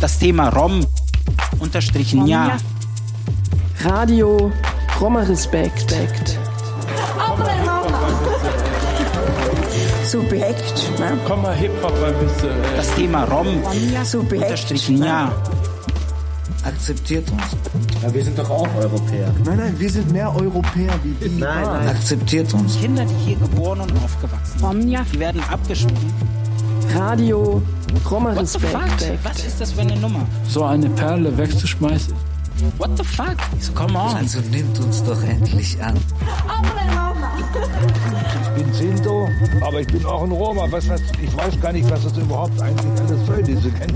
Das Thema Rom unterstrichen ja. Radio Roma Respekt. Subjekt. Ne? Komm mal Hip-Hop ein bisschen. äh, Das Thema Rom Subjekt. unterstrichen ja. Akzeptiert uns. Ja, wir sind doch auch Europäer. Nein, nein, wir sind mehr Europäer wie die. Nein, nein. Akzeptiert uns. Kinder, die hier geboren und aufgewachsen sind, die werden abgeschoben. Radio Roma What the fuck? Respekt. Was ist das für eine Nummer? So eine Perle wegzuschmeißen. What the fuck? So, come on. Also nimmt uns doch endlich an. Ich bin Sinto, aber ich bin auch ein Roma. Was das, ich weiß gar nicht, was das überhaupt eigentlich alles soll, diese ganze,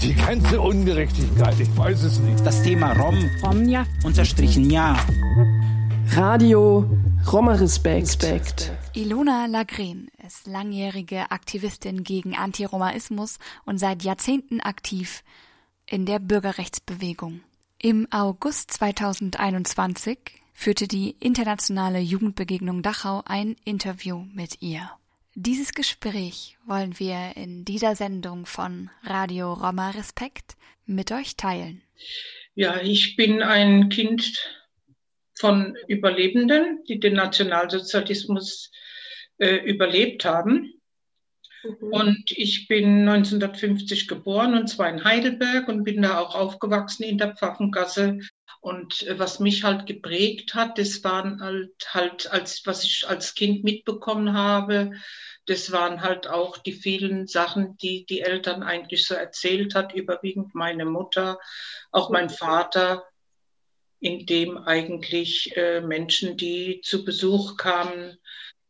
die ganze Ungerechtigkeit. Ich weiß es nicht. Das Thema Rom unterstrichen ja. Radio Roma Respekt. Ilona Lagren ist langjährige Aktivistin gegen Antiromaismus und seit Jahrzehnten aktiv in der Bürgerrechtsbewegung. Im August 2021 führte die Internationale Jugendbegegnung Dachau ein Interview mit ihr. Dieses Gespräch wollen wir in dieser Sendung von Radio Roma Respekt mit euch teilen. Ja, ich bin ein Kind von Überlebenden, die den Nationalsozialismus äh, überlebt haben. Und ich bin 1950 geboren und zwar in Heidelberg und bin da auch aufgewachsen in der Pfaffengasse. Und äh, was mich halt geprägt hat, das waren halt, halt als, was ich als Kind mitbekommen habe, das waren halt auch die vielen Sachen, die die Eltern eigentlich so erzählt hat, überwiegend meine Mutter, auch mein Vater, in dem eigentlich äh, Menschen, die zu Besuch kamen,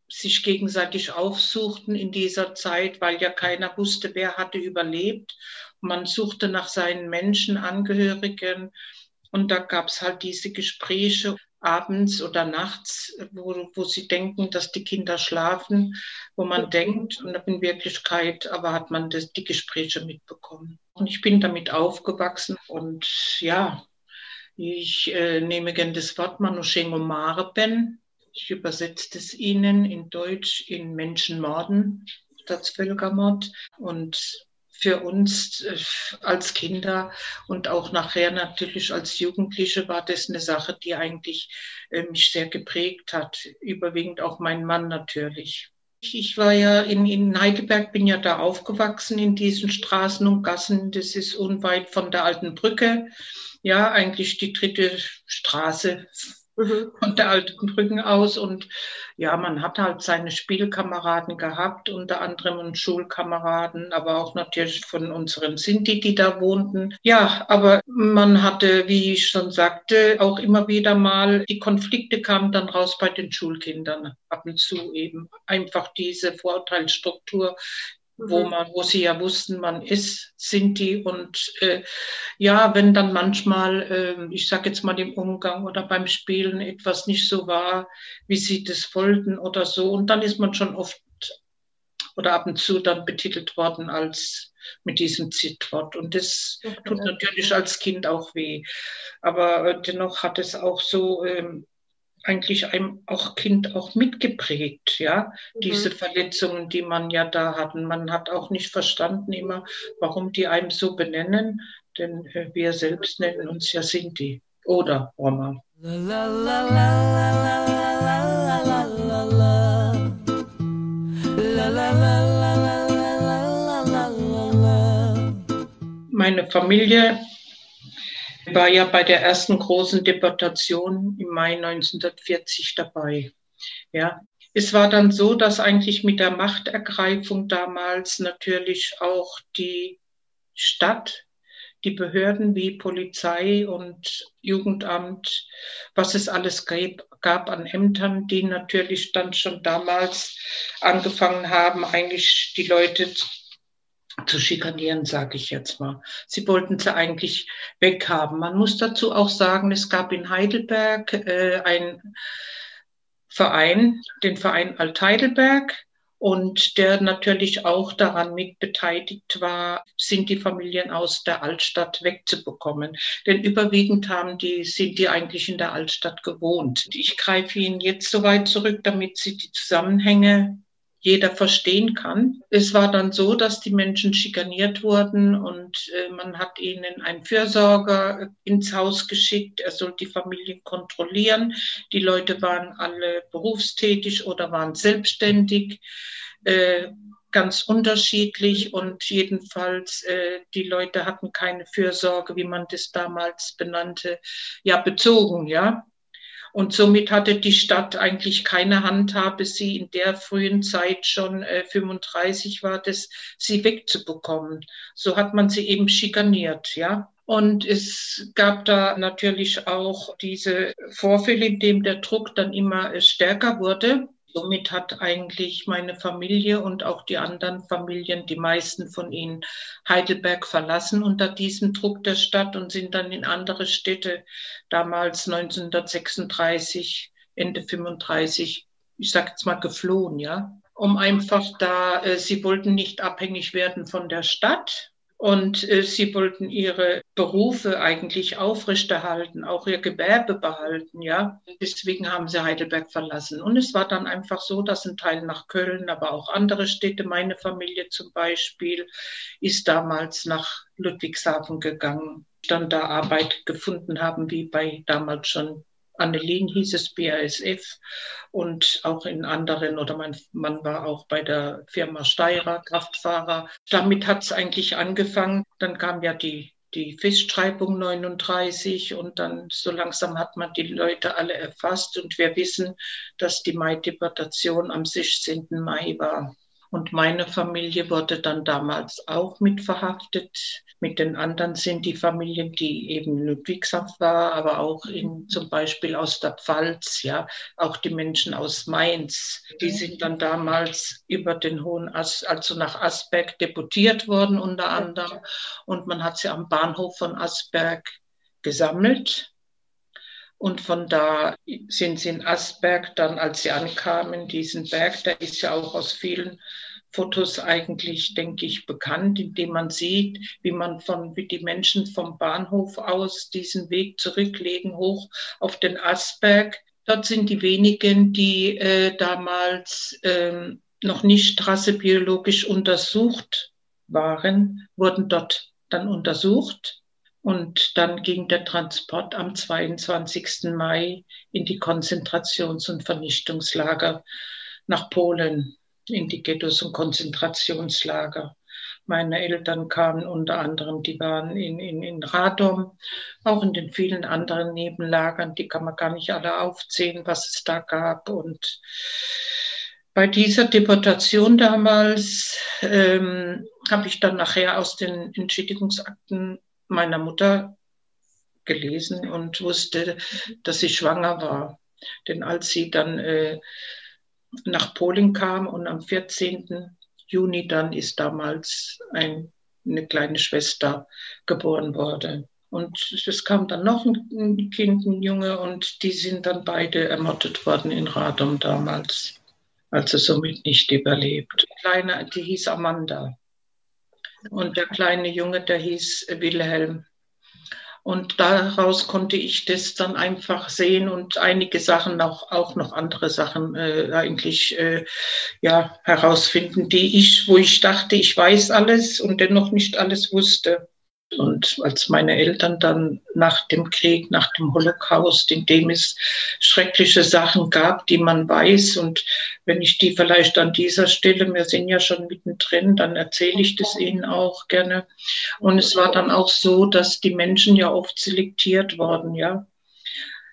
sich gegenseitig aufsuchten in dieser Zeit, weil ja keiner wusste, wer hatte überlebt. Man suchte nach seinen Menschenangehörigen und da gab es halt diese Gespräche abends oder nachts, wo, wo sie denken, dass die Kinder schlafen, wo man denkt, und in Wirklichkeit aber hat man das, die Gespräche mitbekommen. Und ich bin damit aufgewachsen und ja, ich äh, nehme gerne das Wort Manushengo Mareben. Ich übersetze es Ihnen in Deutsch in Menschenmorden, Staatsvölkermord. Und für uns äh, als Kinder und auch nachher natürlich als Jugendliche war das eine Sache, die eigentlich äh, mich sehr geprägt hat. Überwiegend auch mein Mann natürlich. Ich, war ja in, in Heidelberg, bin ja da aufgewachsen in diesen Straßen und Gassen. Das ist unweit von der alten Brücke. Ja, eigentlich die dritte Straße von der alten Brücken aus. Und ja, man hat halt seine Spielkameraden gehabt, unter anderem und Schulkameraden, aber auch natürlich von unseren Sinti, die da wohnten. Ja, aber man hatte, wie ich schon sagte, auch immer wieder mal, die Konflikte kamen dann raus bei den Schulkindern ab und zu eben. Einfach diese Vorurteilsstruktur, wo man, wo sie ja wussten, man ist Sinti und äh, ja, wenn dann manchmal, äh, ich sage jetzt mal im Umgang oder beim Spielen etwas nicht so war, wie sie das wollten oder so, und dann ist man schon oft oder ab und zu dann betitelt worden als mit diesem Zitwort. Und das tut natürlich als Kind auch weh, aber äh, dennoch hat es auch so ähm, eigentlich einem auch Kind auch mitgeprägt, ja, mhm. diese Verletzungen, die man ja da hatten. Man hat auch nicht verstanden immer, warum die einem so benennen, denn äh, wir selbst nennen uns ja Sinti oder Roma. Meine Familie war ja bei der ersten großen Deportation im Mai 1940 dabei. Ja, es war dann so, dass eigentlich mit der Machtergreifung damals natürlich auch die Stadt, die Behörden wie Polizei und Jugendamt, was es alles gab, gab an Ämtern, die natürlich dann schon damals angefangen haben, eigentlich die Leute zu schikanieren, sage ich jetzt mal. Sie wollten sie eigentlich weghaben. Man muss dazu auch sagen, es gab in Heidelberg äh, einen Verein, den Verein Alt-Heidelberg, und der natürlich auch daran mit beteiligt war, sind die Familien aus der Altstadt wegzubekommen. Denn überwiegend haben die, sind die eigentlich in der Altstadt gewohnt. Ich greife Ihnen jetzt so weit zurück, damit Sie die Zusammenhänge jeder verstehen kann. Es war dann so, dass die Menschen schikaniert wurden und äh, man hat ihnen einen Fürsorger ins Haus geschickt. Er soll die Familien kontrollieren. Die Leute waren alle berufstätig oder waren selbstständig. Äh, ganz unterschiedlich und jedenfalls äh, die Leute hatten keine Fürsorge, wie man das damals benannte, ja bezogen, ja. Und somit hatte die Stadt eigentlich keine Handhabe, sie in der frühen Zeit schon äh, 35 war, das sie wegzubekommen. So hat man sie eben schikaniert, ja. Und es gab da natürlich auch diese Vorfälle, in dem der Druck dann immer äh, stärker wurde. Somit hat eigentlich meine Familie und auch die anderen Familien, die meisten von ihnen, Heidelberg verlassen unter diesem Druck der Stadt und sind dann in andere Städte, damals 1936, Ende 35, ich sage jetzt mal geflohen, ja, um einfach da, äh, sie wollten nicht abhängig werden von der Stadt, und äh, sie wollten ihre Berufe eigentlich aufrechterhalten, auch ihr Gewerbe behalten, ja. Deswegen haben sie Heidelberg verlassen. Und es war dann einfach so, dass ein Teil nach Köln, aber auch andere Städte, meine Familie zum Beispiel, ist damals nach Ludwigshafen gegangen, dann da Arbeit gefunden haben, wie bei damals schon Annelien hieß es BASF und auch in anderen oder mein Mann war auch bei der Firma Steirer, Kraftfahrer. Damit hat es eigentlich angefangen. Dann kam ja die die Festschreibung 39 und dann so langsam hat man die Leute alle erfasst und wir wissen, dass die Mai-Deportation am 16. Mai war. Und meine Familie wurde dann damals auch mit verhaftet. Mit den anderen sind die Familien, die eben Ludwigshaft war, aber auch in, zum Beispiel aus der Pfalz, ja, auch die Menschen aus Mainz, die sind dann damals über den Hohen As, also nach Asberg deputiert worden unter anderem. Und man hat sie am Bahnhof von Asberg gesammelt. Und von da sind sie in Asberg dann, als sie ankamen, diesen Berg, der ist ja auch aus vielen Fotos eigentlich, denke ich, bekannt, indem man sieht, wie man von, wie die Menschen vom Bahnhof aus diesen Weg zurücklegen, hoch auf den Asberg. Dort sind die wenigen, die äh, damals ähm, noch nicht rassebiologisch untersucht waren, wurden dort dann untersucht. Und dann ging der Transport am 22. Mai in die Konzentrations- und Vernichtungslager nach Polen in die Ghettos und Konzentrationslager. Meine Eltern kamen unter anderem, die waren in, in, in Radom, auch in den vielen anderen Nebenlagern, die kann man gar nicht alle aufzählen, was es da gab. Und bei dieser Deportation damals ähm, habe ich dann nachher aus den Entschädigungsakten meiner Mutter gelesen und wusste, dass sie schwanger war. Denn als sie dann äh, nach Polen kam und am 14. Juni dann ist damals ein, eine kleine Schwester geboren worden. Und es kam dann noch ein Kind, ein Junge, und die sind dann beide ermordet worden in Radom damals. Also somit nicht überlebt. Die Kleine, die hieß Amanda. Und der kleine Junge, der hieß Wilhelm. Und daraus konnte ich das dann einfach sehen und einige Sachen, auch, auch noch andere Sachen äh, eigentlich äh, ja, herausfinden, die ich, wo ich dachte, ich weiß alles und dennoch nicht alles wusste. Und als meine Eltern dann nach dem Krieg, nach dem Holocaust, in dem es schreckliche Sachen gab, die man weiß, und wenn ich die vielleicht an dieser Stelle, wir sind ja schon mittendrin, dann erzähle ich das Ihnen auch gerne. Und es war dann auch so, dass die Menschen ja oft selektiert worden, ja.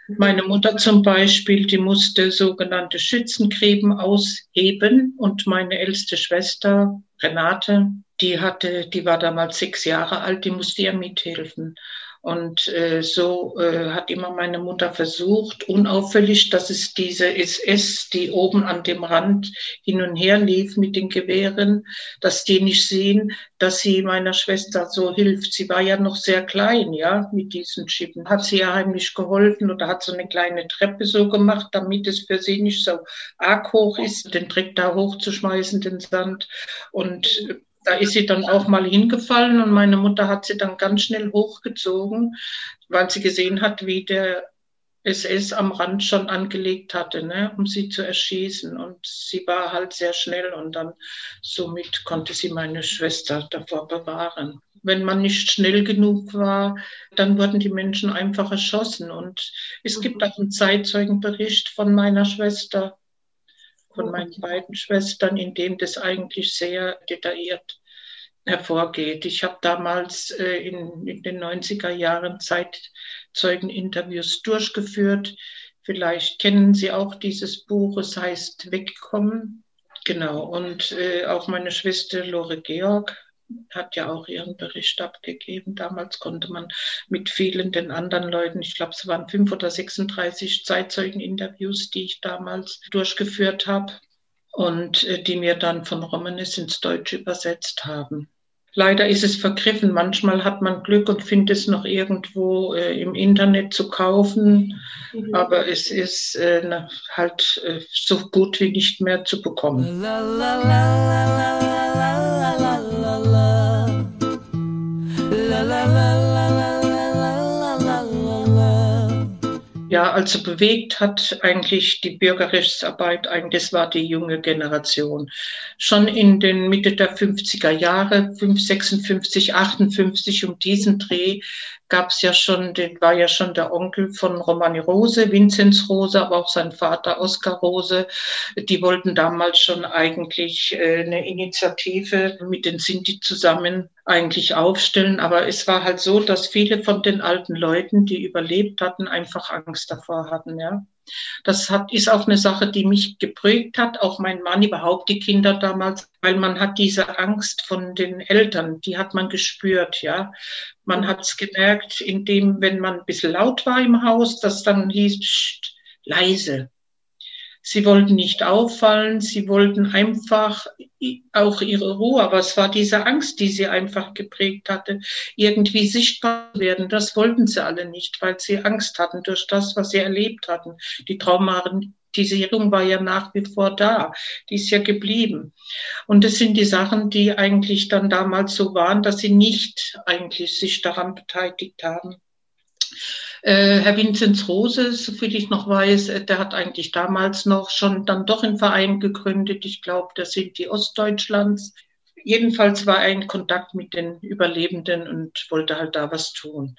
Meine Mutter zum Beispiel, die musste sogenannte Schützengräben ausheben und meine älteste Schwester, Renate, die hatte, die war damals sechs Jahre alt, die musste ihr mithelfen. Und äh, so äh, hat immer meine Mutter versucht, unauffällig, dass es diese SS, die oben an dem Rand hin und her lief mit den Gewehren, dass die nicht sehen, dass sie meiner Schwester so hilft. Sie war ja noch sehr klein, ja, mit diesen Schippen. Hat sie ja heimlich geholfen oder hat so eine kleine Treppe so gemacht, damit es für sie nicht so arg hoch ist, den Dreck da hochzuschmeißen, den Sand. Und da ist sie dann auch mal hingefallen und meine Mutter hat sie dann ganz schnell hochgezogen, weil sie gesehen hat, wie der SS am Rand schon angelegt hatte, ne, um sie zu erschießen. Und sie war halt sehr schnell und dann somit konnte sie meine Schwester davor bewahren. Wenn man nicht schnell genug war, dann wurden die Menschen einfach erschossen. Und es gibt auch einen Zeitzeugenbericht von meiner Schwester, von meinen beiden Schwestern, in dem das eigentlich sehr detailliert hervorgeht. Ich habe damals äh, in, in, den 90er Jahren Zeitzeugeninterviews durchgeführt. Vielleicht kennen Sie auch dieses Buch, es heißt Wegkommen. Genau, und äh, auch meine Schwester Lore Georg hat ja auch ihren Bericht abgegeben. Damals konnte man mit vielen den anderen Leuten, ich glaube, es waren fünf oder 36 Zeitzeugeninterviews, die ich damals durchgeführt habe und äh, die mir dann von Romanes ins Deutsche übersetzt haben. Leider ist es vergriffen. Manchmal hat man Glück und findet es noch irgendwo äh, im Internet zu kaufen, mhm. aber es ist äh, halt äh, so gut wie nicht mehr zu bekommen. La, la, la, also bewegt hat eigentlich die Bürgerrechtsarbeit, eigentlich war die junge Generation. Schon in den Mitte der 50er Jahre, 56, 58, um diesen Dreh gab es ja schon, den war ja schon der Onkel von Romani Rose, Vinzenz Rose, aber auch sein Vater Oskar Rose. Die wollten damals schon eigentlich äh, eine Initiative mit den Sinti zusammen eigentlich aufstellen. Aber es war halt so, dass viele von den alten Leuten, die überlebt hatten, einfach Angst davor hatten, ja. Das hat, ist auch eine Sache, die mich geprägt hat, auch mein Mann, überhaupt die Kinder damals, weil man hat diese Angst von den Eltern, die hat man gespürt, ja. Man hat es gemerkt, indem, wenn man ein bisschen laut war im Haus, dass dann hieß, pst, leise, Sie wollten nicht auffallen, sie wollten einfach auch ihre Ruhe, aber es war diese Angst, die sie einfach geprägt hatte, irgendwie sichtbar werden. Das wollten sie alle nicht, weil sie Angst hatten durch das, was sie erlebt hatten. Die Traumatisierung war ja nach wie vor da, die ist ja geblieben. Und das sind die Sachen, die eigentlich dann damals so waren, dass sie nicht eigentlich sich daran beteiligt haben. Äh, Herr Vinzenz Rose, soviel ich noch weiß, äh, der hat eigentlich damals noch schon dann doch einen Verein gegründet. Ich glaube, das sind die Ostdeutschlands. Jedenfalls war er in Kontakt mit den Überlebenden und wollte halt da was tun.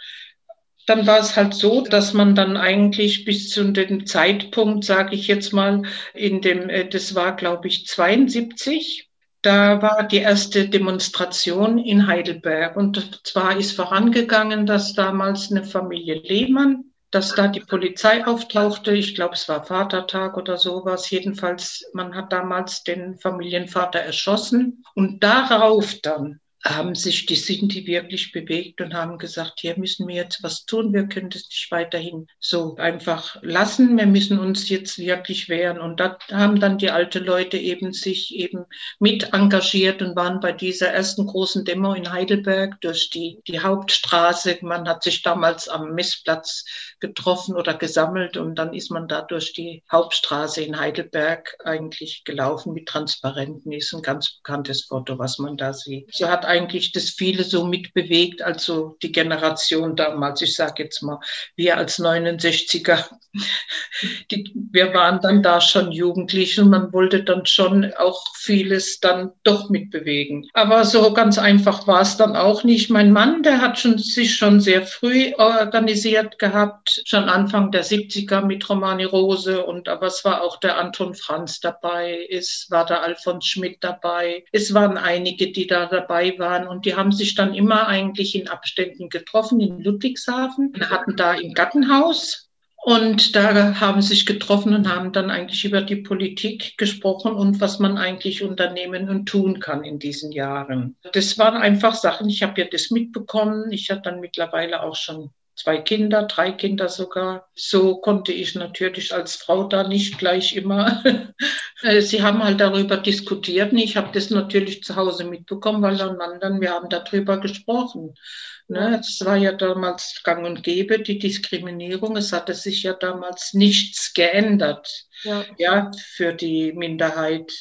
Dann war es halt so, dass man dann eigentlich bis zu dem Zeitpunkt, sage ich jetzt mal, in dem, äh, das war glaube ich 72, da war die erste Demonstration in Heidelberg. Und zwar ist vorangegangen, dass damals eine Familie Lehmann, dass da die Polizei auftauchte. Ich glaube, es war Vatertag oder sowas. Jedenfalls, man hat damals den Familienvater erschossen. Und darauf dann haben sich die Sinti wirklich bewegt und haben gesagt, hier müssen wir jetzt was tun. Wir können das nicht weiterhin so einfach lassen. Wir müssen uns jetzt wirklich wehren. Und da haben dann die alten Leute eben sich eben mit engagiert und waren bei dieser ersten großen Demo in Heidelberg durch die, die Hauptstraße. Man hat sich damals am Messplatz getroffen oder gesammelt und dann ist man da durch die Hauptstraße in Heidelberg eigentlich gelaufen mit Transparenten. Ist ein ganz bekanntes Foto, was man da sieht. So hat eigentlich das viele so mitbewegt, also die Generation damals, ich sage jetzt mal, wir als 69er, die, wir waren dann da schon jugendlich und man wollte dann schon auch vieles dann doch mitbewegen. Aber so ganz einfach war es dann auch nicht. Mein Mann, der hat schon, sich schon sehr früh organisiert gehabt, schon Anfang der 70er mit Romani Rose und aber es war auch der Anton Franz dabei, es war der Alfons Schmidt dabei, es waren einige, die da dabei waren waren. Und die haben sich dann immer eigentlich in Abständen getroffen in Ludwigshafen, Wir hatten da im Gartenhaus. Und da haben sich getroffen und haben dann eigentlich über die Politik gesprochen und was man eigentlich unternehmen und tun kann in diesen Jahren. Das waren einfach Sachen, ich habe ja das mitbekommen. Ich habe dann mittlerweile auch schon zwei Kinder, drei Kinder sogar. So konnte ich natürlich als Frau da nicht gleich immer. Äh, sie haben halt darüber diskutiert ich habe das natürlich zu Hause mitbekommen, weil Mann dann, wir haben darüber gesprochen. Ne, es war ja damals gang und gäbe, die Diskriminierung. Es hatte sich ja damals nichts geändert ja. ja, für die Minderheit,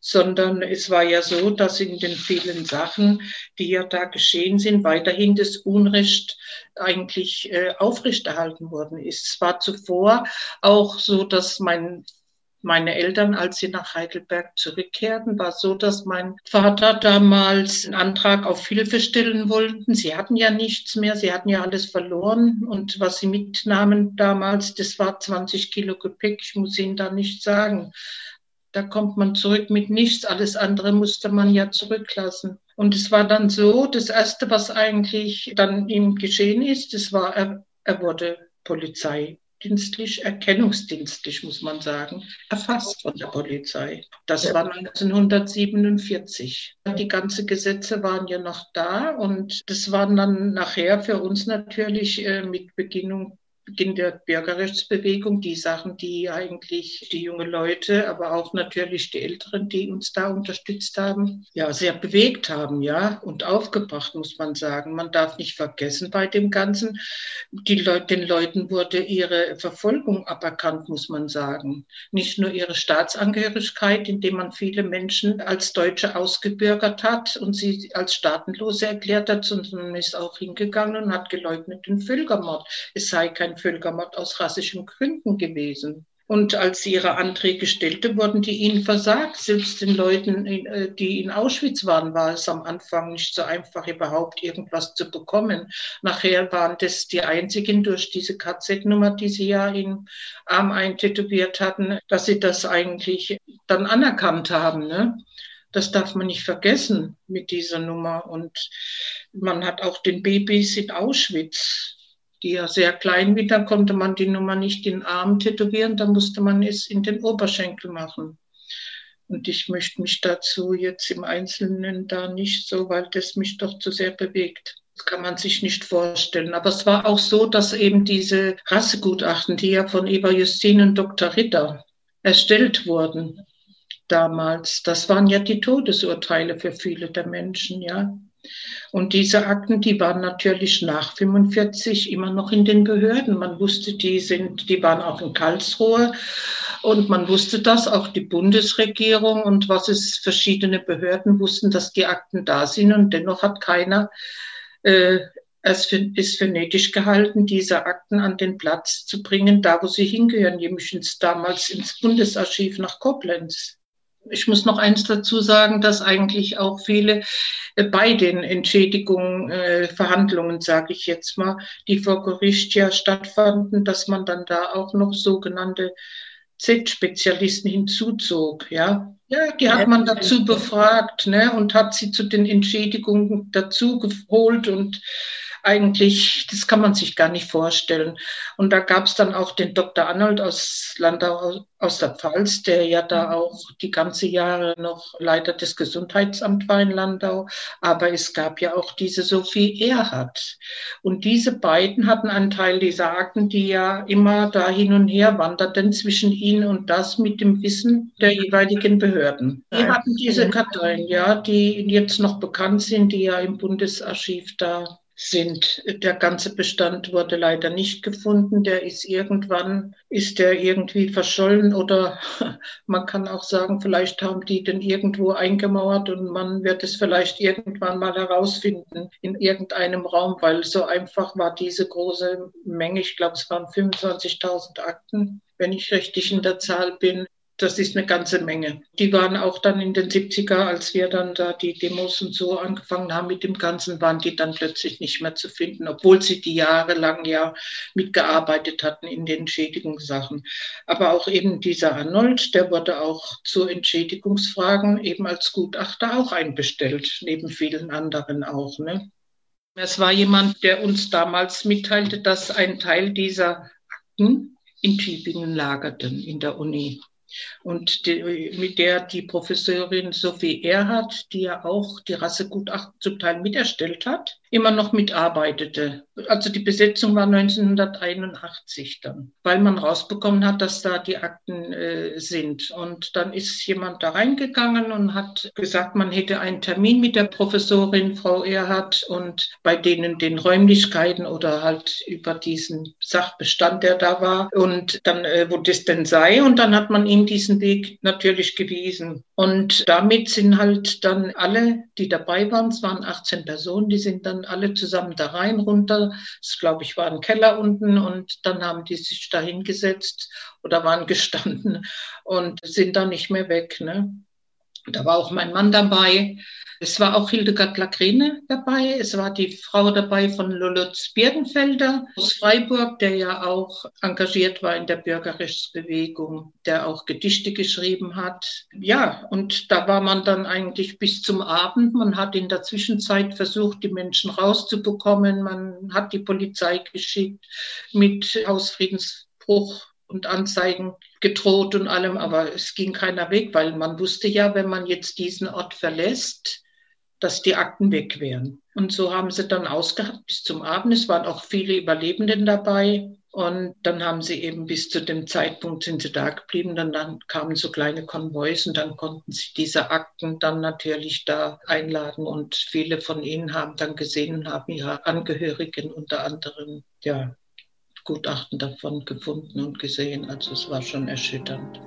sondern es war ja so, dass in den vielen Sachen, die ja da geschehen sind, weiterhin das Unrecht eigentlich äh, aufrechterhalten worden ist. Es war zuvor auch so, dass mein meine Eltern, als sie nach Heidelberg zurückkehrten, war so, dass mein Vater damals einen Antrag auf Hilfe stellen wollten. Sie hatten ja nichts mehr, sie hatten ja alles verloren und was sie mitnahmen damals, das war 20 Kilo Gepäck. Ich muss Ihnen da nicht sagen. Da kommt man zurück mit nichts. Alles andere musste man ja zurücklassen. Und es war dann so, das Erste, was eigentlich dann ihm geschehen ist, das war, er, er wurde polizeidienstlich, erkennungsdienstlich, muss man sagen, erfasst von der Polizei. Das war 1947. Die ganzen Gesetze waren ja noch da und das waren dann nachher für uns natürlich äh, mit Beginnung Beginn der Bürgerrechtsbewegung, die Sachen, die eigentlich die jungen Leute, aber auch natürlich die Älteren, die uns da unterstützt haben, ja, sehr bewegt haben, ja, und aufgebracht, muss man sagen. Man darf nicht vergessen bei dem Ganzen, die Le den Leuten wurde ihre Verfolgung aberkannt, muss man sagen. Nicht nur ihre Staatsangehörigkeit, indem man viele Menschen als Deutsche ausgebürgert hat und sie als Staatenlose erklärt hat, sondern man ist auch hingegangen und hat geleugnet den Völkermord. Es sei kein Völkermord aus rassischen Gründen gewesen. Und als sie ihre Anträge stellte, wurden die ihnen versagt. Selbst den Leuten, äh, die in Auschwitz waren, war es am Anfang nicht so einfach, überhaupt irgendwas zu bekommen. Nachher waren das die einzigen durch diese KZ-Nummer, die sie ja im Arm eintätowiert hatten, dass sie das eigentlich dann anerkannt haben. Ne? Das darf man nicht vergessen mit dieser Nummer. Und man hat auch den Babys in Auschwitz die ja sehr klein wird, da konnte man die Nummer nicht in den Arm tätowieren, da musste man es in den Oberschenkel machen. Und ich möchte mich dazu jetzt im Einzelnen da nicht so, weil das mich doch zu sehr bewegt. Das kann man sich nicht vorstellen. Aber es war auch so, dass eben diese Rassegutachten, die ja von Eva Justin und Dr. Ritter erstellt wurden damals, das waren ja die Todesurteile für viele der Menschen, ja. Und diese Akten, die waren natürlich nach 45 immer noch in den Behörden. Man wusste, die sind, die waren auch in Karlsruhe. Und man wusste das, auch die Bundesregierung und was es verschiedene Behörden wussten, dass die Akten da sind. Und dennoch hat keiner äh, es für, ist für nötig gehalten, diese Akten an den Platz zu bringen, da wo sie hingehören, ins, damals ins Bundesarchiv nach Koblenz. Ich muss noch eins dazu sagen, dass eigentlich auch viele äh, bei den Entschädigungen, äh, Verhandlungen, sage ich jetzt mal, die vor Gericht ja stattfanden, dass man dann da auch noch sogenannte Z-Spezialisten hinzuzog, ja. Ja, die hat man dazu befragt, ne, und hat sie zu den Entschädigungen dazu geholt und eigentlich, das kann man sich gar nicht vorstellen. Und da gab es dann auch den Dr. Arnold aus Landau, aus der Pfalz, der ja da mhm. auch die ganze Jahre noch Leiter des Gesundheitsamts war in Landau. Aber es gab ja auch diese Sophie Erhardt. Und diese beiden hatten einen Teil dieser Akten, die ja immer da hin und her wanderten zwischen ihnen und das mit dem Wissen der jeweiligen Behörden. Die hatten diese Karteien, ja, die jetzt noch bekannt sind, die ja im Bundesarchiv da sind. Der ganze Bestand wurde leider nicht gefunden. Der ist irgendwann, ist der irgendwie verschollen oder man kann auch sagen, vielleicht haben die den irgendwo eingemauert und man wird es vielleicht irgendwann mal herausfinden in irgendeinem Raum, weil so einfach war diese große Menge, ich glaube es waren 25.000 Akten, wenn ich richtig in der Zahl bin, das ist eine ganze Menge. Die waren auch dann in den 70er, als wir dann da die Demos und so angefangen haben mit dem Ganzen, waren die dann plötzlich nicht mehr zu finden, obwohl sie die jahrelang ja mitgearbeitet hatten in den Entschädigungssachen. Aber auch eben dieser Arnold, der wurde auch zu Entschädigungsfragen eben als Gutachter auch einbestellt, neben vielen anderen auch. Ne? Es war jemand, der uns damals mitteilte, dass ein Teil dieser Akten in Tübingen lagerten in der Uni und die, mit der die Professorin Sophie Erhardt, die ja auch die Rassegutachten zum Teil miterstellt hat, immer noch mitarbeitete. Also die Besetzung war 1981 dann, weil man rausbekommen hat, dass da die Akten äh, sind. Und dann ist jemand da reingegangen und hat gesagt, man hätte einen Termin mit der Professorin Frau Erhardt und bei denen den Räumlichkeiten oder halt über diesen Sachbestand, der da war und dann, äh, wo das denn sei. Und dann hat man ihm diesen Weg natürlich gewiesen. Und damit sind halt dann alle, die dabei waren, es waren 18 Personen, die sind dann alle zusammen da rein, runter. Das, glaube ich, war ein Keller unten und dann haben die sich da hingesetzt oder waren gestanden und sind dann nicht mehr weg. Ne? Da war auch mein Mann dabei. Es war auch Hildegard Lagrene dabei. Es war die Frau dabei von Lolotz Birdenfelder aus Freiburg, der ja auch engagiert war in der Bürgerrechtsbewegung, der auch Gedichte geschrieben hat. Ja, und da war man dann eigentlich bis zum Abend. Man hat in der Zwischenzeit versucht, die Menschen rauszubekommen. Man hat die Polizei geschickt mit Hausfriedensbruch und Anzeigen gedroht und allem, aber es ging keiner weg, weil man wusste ja, wenn man jetzt diesen Ort verlässt, dass die Akten weg wären. Und so haben sie dann ausgehabt bis zum Abend. Es waren auch viele Überlebenden dabei. Und dann haben sie eben bis zu dem Zeitpunkt sind sie da geblieben. Dann, dann kamen so kleine Konvois und dann konnten sie diese Akten dann natürlich da einladen. Und viele von ihnen haben dann gesehen und haben ihre Angehörigen unter anderem ja, Gutachten davon gefunden und gesehen. Also es war schon erschütternd.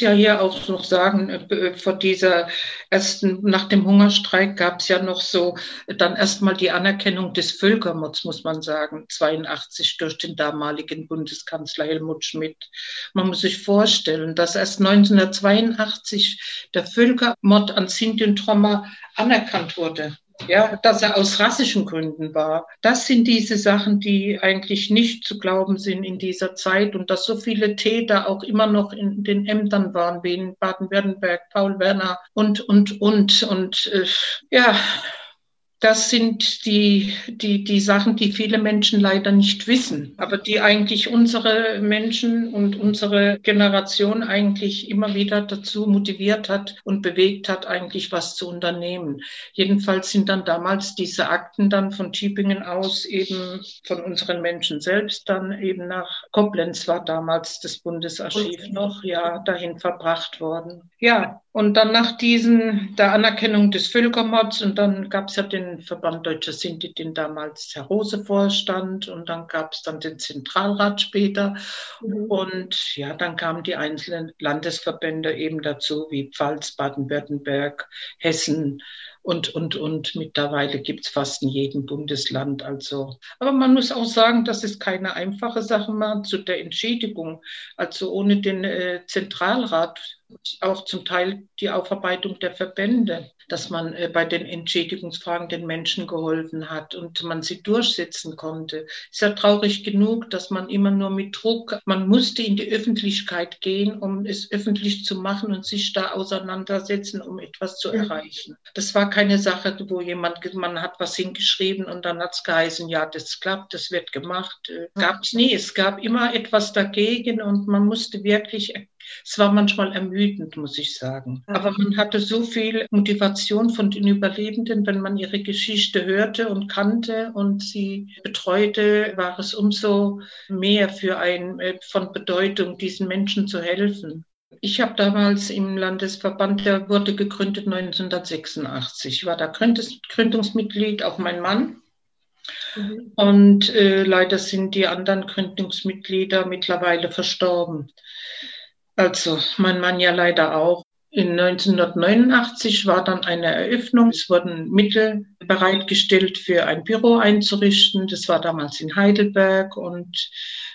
Ja hier auch noch sagen, äh, vor dieser ersten, nach dem Hungerstreik gab es ja noch so dann erstmal die Anerkennung des Völkermords, muss man sagen, 82 durch den damaligen Bundeskanzler Helmut Schmidt. Man muss sich vorstellen, dass erst 1982 der Völkermord an Sinti und Roma anerkannt wurde ja, dass er aus rassischen Gründen war. Das sind diese Sachen, die eigentlich nicht zu glauben sind in dieser Zeit und dass so viele Täter auch immer noch in den Ämtern waren, wie in Baden-Württemberg, Paul Werner und, und, und, und, äh, ja, das sind die, die, die Sachen, die viele Menschen leider nicht wissen, aber die eigentlich unsere Menschen und unsere Generation eigentlich immer wieder dazu motiviert hat und bewegt hat, eigentlich was zu unternehmen. Jedenfalls sind dann damals diese Akten dann von Tübingen aus eben von unseren Menschen selbst dann eben nach Koblenz war damals das Bundesarchiv noch, ja, dahin verbracht worden. Ja, und dann nach diesen, der Anerkennung des Völkermords und dann gab es ja den Verband Deutscher Sinti, den damals Herr Rose vorstand und dann gab es dann den Zentralrat später mhm. und ja, dann kamen die einzelnen Landesverbände eben dazu, wie Pfalz, Baden-Württemberg, Hessen, und, und, und mittlerweile gibt es fast in jedem Bundesland. Also, aber man muss auch sagen, das ist keine einfache Sache mehr zu der Entschädigung. Also ohne den äh, Zentralrat auch zum Teil die Aufarbeitung der Verbände dass man äh, bei den Entschädigungsfragen den Menschen geholfen hat und man sie durchsetzen konnte. Ist ja traurig genug, dass man immer nur mit Druck, man musste in die Öffentlichkeit gehen, um es öffentlich zu machen und sich da auseinandersetzen, um etwas zu erreichen. Das war keine Sache, wo jemand, man hat was hingeschrieben und dann hat es geheißen, ja, das klappt, das wird gemacht. Äh, gab es nie. Es gab immer etwas dagegen und man musste wirklich es war manchmal ermüdend, muss ich sagen. Aber man hatte so viel Motivation von den Überlebenden, wenn man ihre Geschichte hörte und kannte und sie betreute, war es umso mehr für ein äh, von Bedeutung, diesen Menschen zu helfen. Ich habe damals im Landesverband, der wurde gegründet 1986. Ich war da Gründungsmitglied, auch mein Mann. Mhm. Und äh, leider sind die anderen Gründungsmitglieder mittlerweile verstorben. Also mein Mann ja leider auch. In 1989 war dann eine Eröffnung. Es wurden Mittel bereitgestellt für ein Büro einzurichten. Das war damals in Heidelberg und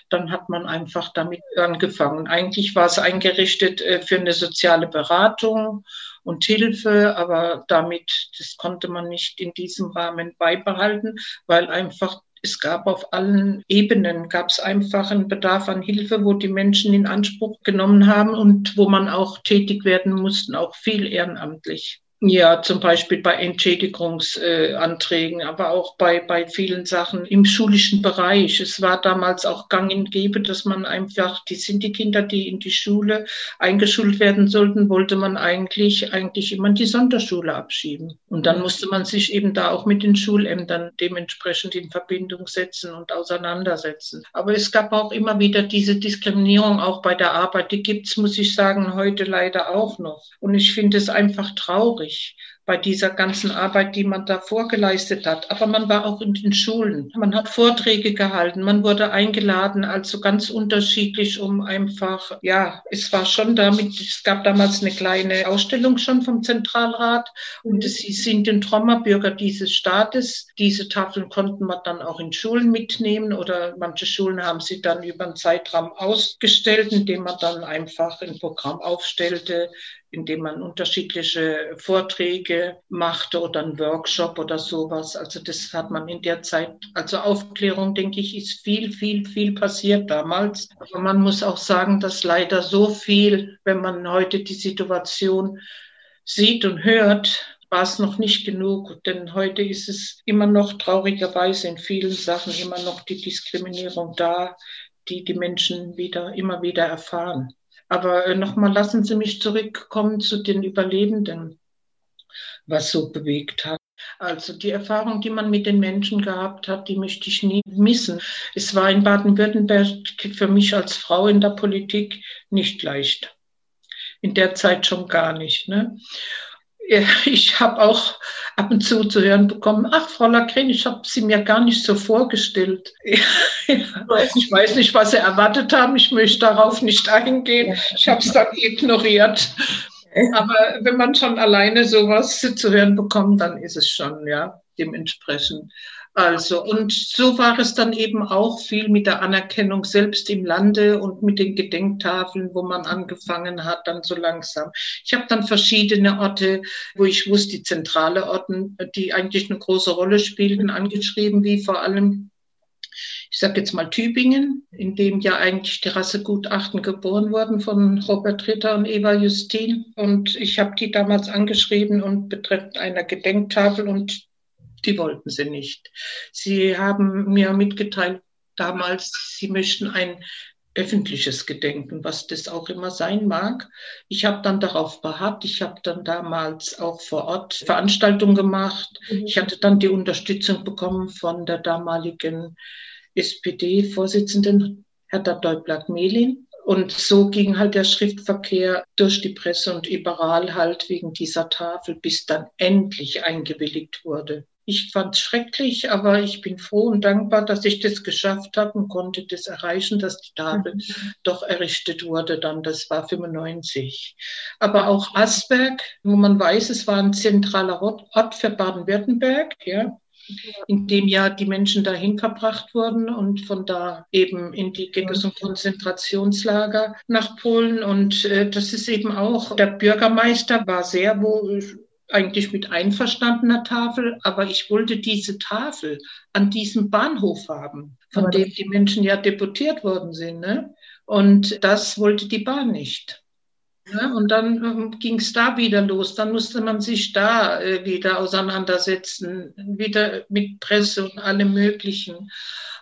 dann hat man einfach damit angefangen. Eigentlich war es eingerichtet äh, für eine soziale Beratung und Hilfe, aber damit, das konnte man nicht in diesem Rahmen beibehalten, weil einfach es gab auf allen Ebenen, gab es einfach einen Bedarf an Hilfe, wo die Menschen in Anspruch genommen haben und wo man auch tätig werden mussten, auch viel ehrenamtlich. Ja, zum Beispiel bei Entschädigungsanträgen, aber auch bei, bei vielen Sachen im schulischen Bereich. Es war damals auch gang und gäbe, dass man einfach, die sind die Kinder, die in die Schule eingeschult werden sollten, wollte man eigentlich, eigentlich immer in die Sonderschule abschieben. Und dann musste man sich eben da auch mit den Schulämtern dementsprechend in Verbindung setzen und auseinandersetzen. Aber es gab auch immer wieder diese Diskriminierung auch bei der Arbeit. Die gibt's, muss ich sagen, heute leider auch noch. Und ich finde es einfach traurig schwierig bei dieser ganzen Arbeit, die man da vorgeleistet hat. Aber man war auch in den Schulen. Man hat Vorträge gehalten, man wurde eingeladen, also ganz unterschiedlich, um einfach, ja, es war schon damit, es gab damals eine kleine Ausstellung schon vom Zentralrat und sie sind den Trommerbürger dieses Staates. Diese Tafeln konnten man dann auch in Schulen mitnehmen oder manche Schulen haben sie dann über einen Zeitraum ausgestellt, indem man dann einfach ein Programm aufstellte, indem man unterschiedliche Vorträge machte oder einen Workshop oder sowas. Also das hat man in der Zeit, also Aufklärung, denke ich, ist viel, viel, viel passiert damals. Aber man muss auch sagen, dass leider so viel, wenn man heute die Situation sieht und hört, war es noch nicht genug, denn heute ist es immer noch traurigerweise in vielen Sachen immer noch die Diskriminierung da, die die Menschen wieder, immer wieder erfahren. Aber äh, nochmal lassen Sie mich zurückkommen zu den Überlebenden, was so bewegt hat. Also die Erfahrung, die man mit den Menschen gehabt hat, die möchte ich nie missen. Es war in Baden-Württemberg für mich als Frau in der Politik nicht leicht. In der Zeit schon gar nicht. Ne? ich habe auch ab und zu zu hören bekommen, ach, Frau Lagren, ich habe Sie mir gar nicht so vorgestellt. ich weiß nicht, was Sie erwartet haben. Ich möchte darauf nicht eingehen. Ich habe es dann ignoriert. Aber wenn man schon alleine sowas zu hören bekommt, dann ist es schon, ja, dementsprechend. Also, und so war es dann eben auch viel mit der Anerkennung selbst im Lande und mit den Gedenktafeln, wo man angefangen hat, dann so langsam. Ich habe dann verschiedene Orte, wo ich wusste, die zentrale Orten, die eigentlich eine große Rolle spielten, angeschrieben, wie vor allem ich sage jetzt mal Tübingen, in dem ja eigentlich die Rassegutachten geboren wurden von Robert Ritter und Eva Justin. Und ich habe die damals angeschrieben und betreffend einer Gedenktafel und die wollten sie nicht. Sie haben mir mitgeteilt damals, sie möchten ein öffentliches Gedenken, was das auch immer sein mag. Ich habe dann darauf beharrt. Ich habe dann damals auch vor Ort Veranstaltungen gemacht. Mhm. Ich hatte dann die Unterstützung bekommen von der damaligen SPD-Vorsitzenden Hertha Deublatt-Mehlin. Und so ging halt der Schriftverkehr durch die Presse und überall halt wegen dieser Tafel, bis dann endlich eingewilligt wurde. Ich fand es schrecklich, aber ich bin froh und dankbar, dass ich das geschafft habe und konnte das erreichen, dass die Tafel mhm. doch errichtet wurde. Dann, das war 95. Aber auch Asberg, wo man weiß, es war ein zentraler Ort für Baden-Württemberg, ja, in dem ja die Menschen dahin verbracht wurden und von da eben in die Ghettos und Konzentrationslager nach Polen. Und äh, das ist eben auch, der Bürgermeister war sehr wohl eigentlich mit einverstandener Tafel, aber ich wollte diese Tafel an diesem Bahnhof haben, von dem die Menschen ja deportiert worden sind. Ne? Und das wollte die Bahn nicht. Ja, und dann ähm, ging es da wieder los. Dann musste man sich da äh, wieder auseinandersetzen, wieder mit Presse und allem Möglichen.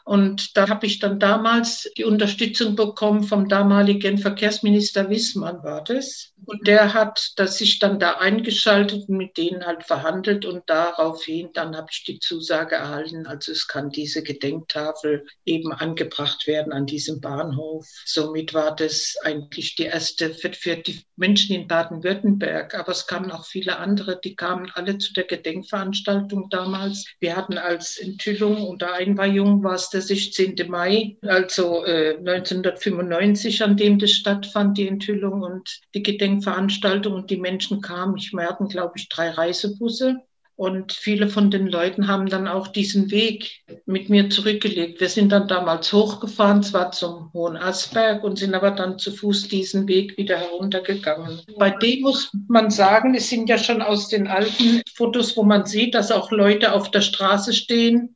Und da habe ich dann damals die Unterstützung bekommen vom damaligen Verkehrsminister Wissmann, war das. Und der hat das sich dann da eingeschaltet und mit denen halt verhandelt und daraufhin dann habe ich die Zusage erhalten, also es kann diese Gedenktafel eben angebracht werden an diesem Bahnhof. Somit war das eigentlich die erste für, für die Menschen in Baden-Württemberg, aber es kamen auch viele andere, die kamen alle zu der Gedenkveranstaltung damals. Wir hatten als Enthüllung und Einweihung war es der 16. Mai, also äh, 1995, an dem das stattfand, die Enthüllung und die Gedenkveranstaltung und die Menschen kamen. Ich, hatten, glaube ich, drei Reisebusse. Und viele von den Leuten haben dann auch diesen Weg mit mir zurückgelegt. Wir sind dann damals hochgefahren, zwar zum Hohen Asberg, und sind aber dann zu Fuß diesen Weg wieder heruntergegangen. Bei dem muss man sagen, es sind ja schon aus den alten Fotos, wo man sieht, dass auch Leute auf der Straße stehen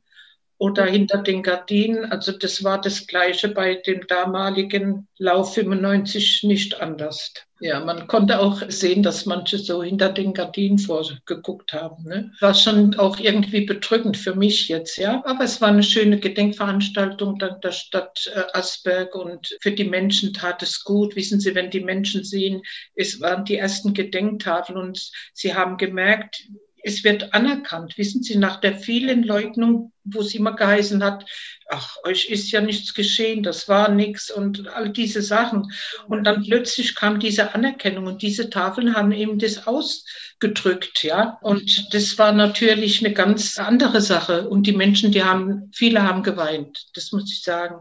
oder hinter den Gardinen. Also das war das Gleiche bei dem damaligen Lauf 95 nicht anders. Ja, man konnte auch sehen, dass manche so hinter den Gardinen vorgeguckt haben. Ne? War schon auch irgendwie bedrückend für mich jetzt, ja. Aber es war eine schöne Gedenkveranstaltung dann der Stadt äh, Asberg und für die Menschen tat es gut. Wissen Sie, wenn die Menschen sehen, es waren die ersten Gedenktafeln und sie haben gemerkt, es wird anerkannt. Wissen Sie, nach der vielen Leugnung, wo es immer geheißen hat, ach, euch ist ja nichts geschehen, das war nichts und all diese Sachen. Und dann plötzlich kam diese Anerkennung und diese Tafeln haben eben das ausgedrückt, ja. Und das war natürlich eine ganz andere Sache. Und die Menschen, die haben, viele haben geweint. Das muss ich sagen.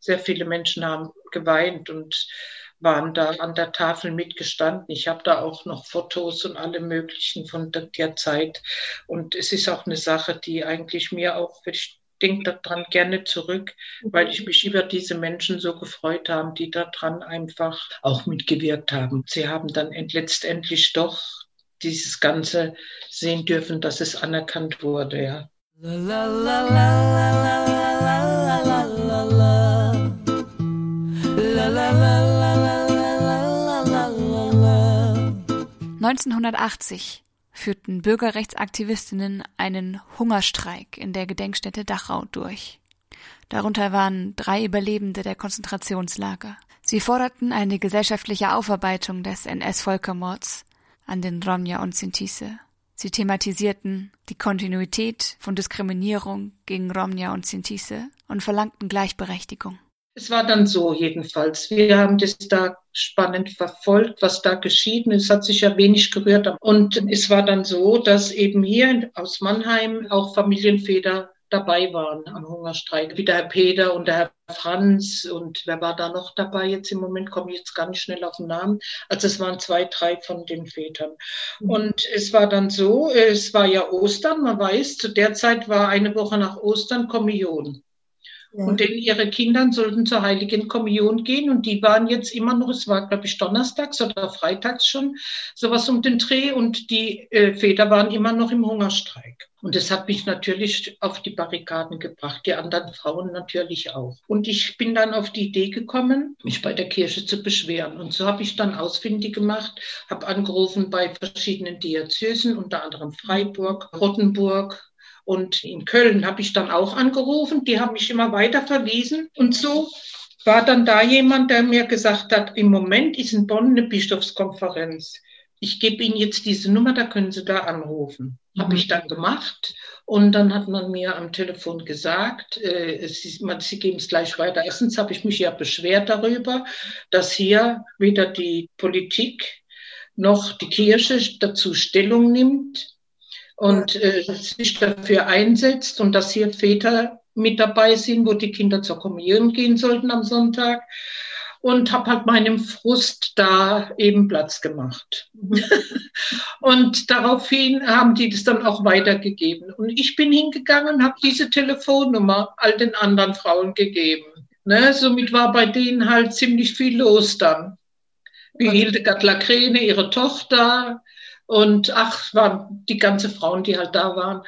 Sehr viele Menschen haben geweint und waren da an der Tafel mitgestanden. Ich habe da auch noch Fotos und alle möglichen von der Zeit. Und es ist auch eine Sache, die eigentlich mir auch, ich denke daran gerne zurück, weil ich mich über diese Menschen so gefreut habe, die daran einfach auch mitgewirkt haben. Sie haben dann letztendlich doch dieses Ganze sehen dürfen, dass es anerkannt wurde, ja. La, la, la, la, la, la, 1980 führten Bürgerrechtsaktivistinnen einen Hungerstreik in der Gedenkstätte Dachau durch. Darunter waren drei Überlebende der Konzentrationslager. Sie forderten eine gesellschaftliche Aufarbeitung des NS-Völkermords an den Romja und Sintise. Sie thematisierten die Kontinuität von Diskriminierung gegen Romja und Sintise und verlangten Gleichberechtigung. Es war dann so jedenfalls. Wir haben das da spannend verfolgt, was da geschieht. Es hat sich ja wenig gerührt. Und es war dann so, dass eben hier aus Mannheim auch Familienväter dabei waren am Hungerstreik, wie der Herr Peter und der Herr Franz und wer war da noch dabei jetzt im Moment, komme ich jetzt nicht schnell auf den Namen. Also es waren zwei, drei von den Vätern. Und es war dann so, es war ja Ostern, man weiß, zu der Zeit war eine Woche nach Ostern Kommunion. Ja. Und denn ihre Kinder sollten zur Heiligen Kommunion gehen und die waren jetzt immer noch, es war glaube ich donnerstags oder freitags schon, sowas um den Dreh und die äh, Väter waren immer noch im Hungerstreik. Und das hat mich natürlich auf die Barrikaden gebracht, die anderen Frauen natürlich auch. Und ich bin dann auf die Idee gekommen, mich bei der Kirche zu beschweren. Und so habe ich dann ausfindig gemacht, habe angerufen bei verschiedenen Diözesen, unter anderem Freiburg, Rottenburg, und in Köln habe ich dann auch angerufen. Die haben mich immer weiter verwiesen. Und so war dann da jemand, der mir gesagt hat, im Moment ist in Bonn eine Bischofskonferenz. Ich gebe Ihnen jetzt diese Nummer, da können Sie da anrufen. Mhm. Habe ich dann gemacht. Und dann hat man mir am Telefon gesagt, äh, ist, man, Sie geben es gleich weiter. Erstens habe ich mich ja beschwert darüber, dass hier weder die Politik noch die Kirche dazu Stellung nimmt und äh, sich dafür einsetzt und dass hier Väter mit dabei sind, wo die Kinder zur Kommunion gehen sollten am Sonntag. Und habe halt meinem Frust da eben Platz gemacht. Mhm. und daraufhin haben die das dann auch weitergegeben. Und ich bin hingegangen und habe diese Telefonnummer all den anderen Frauen gegeben. Ne, somit war bei denen halt ziemlich viel los dann. Wie Hildegard Lacrene, ihre Tochter, und ach, waren die ganze Frauen, die halt da waren,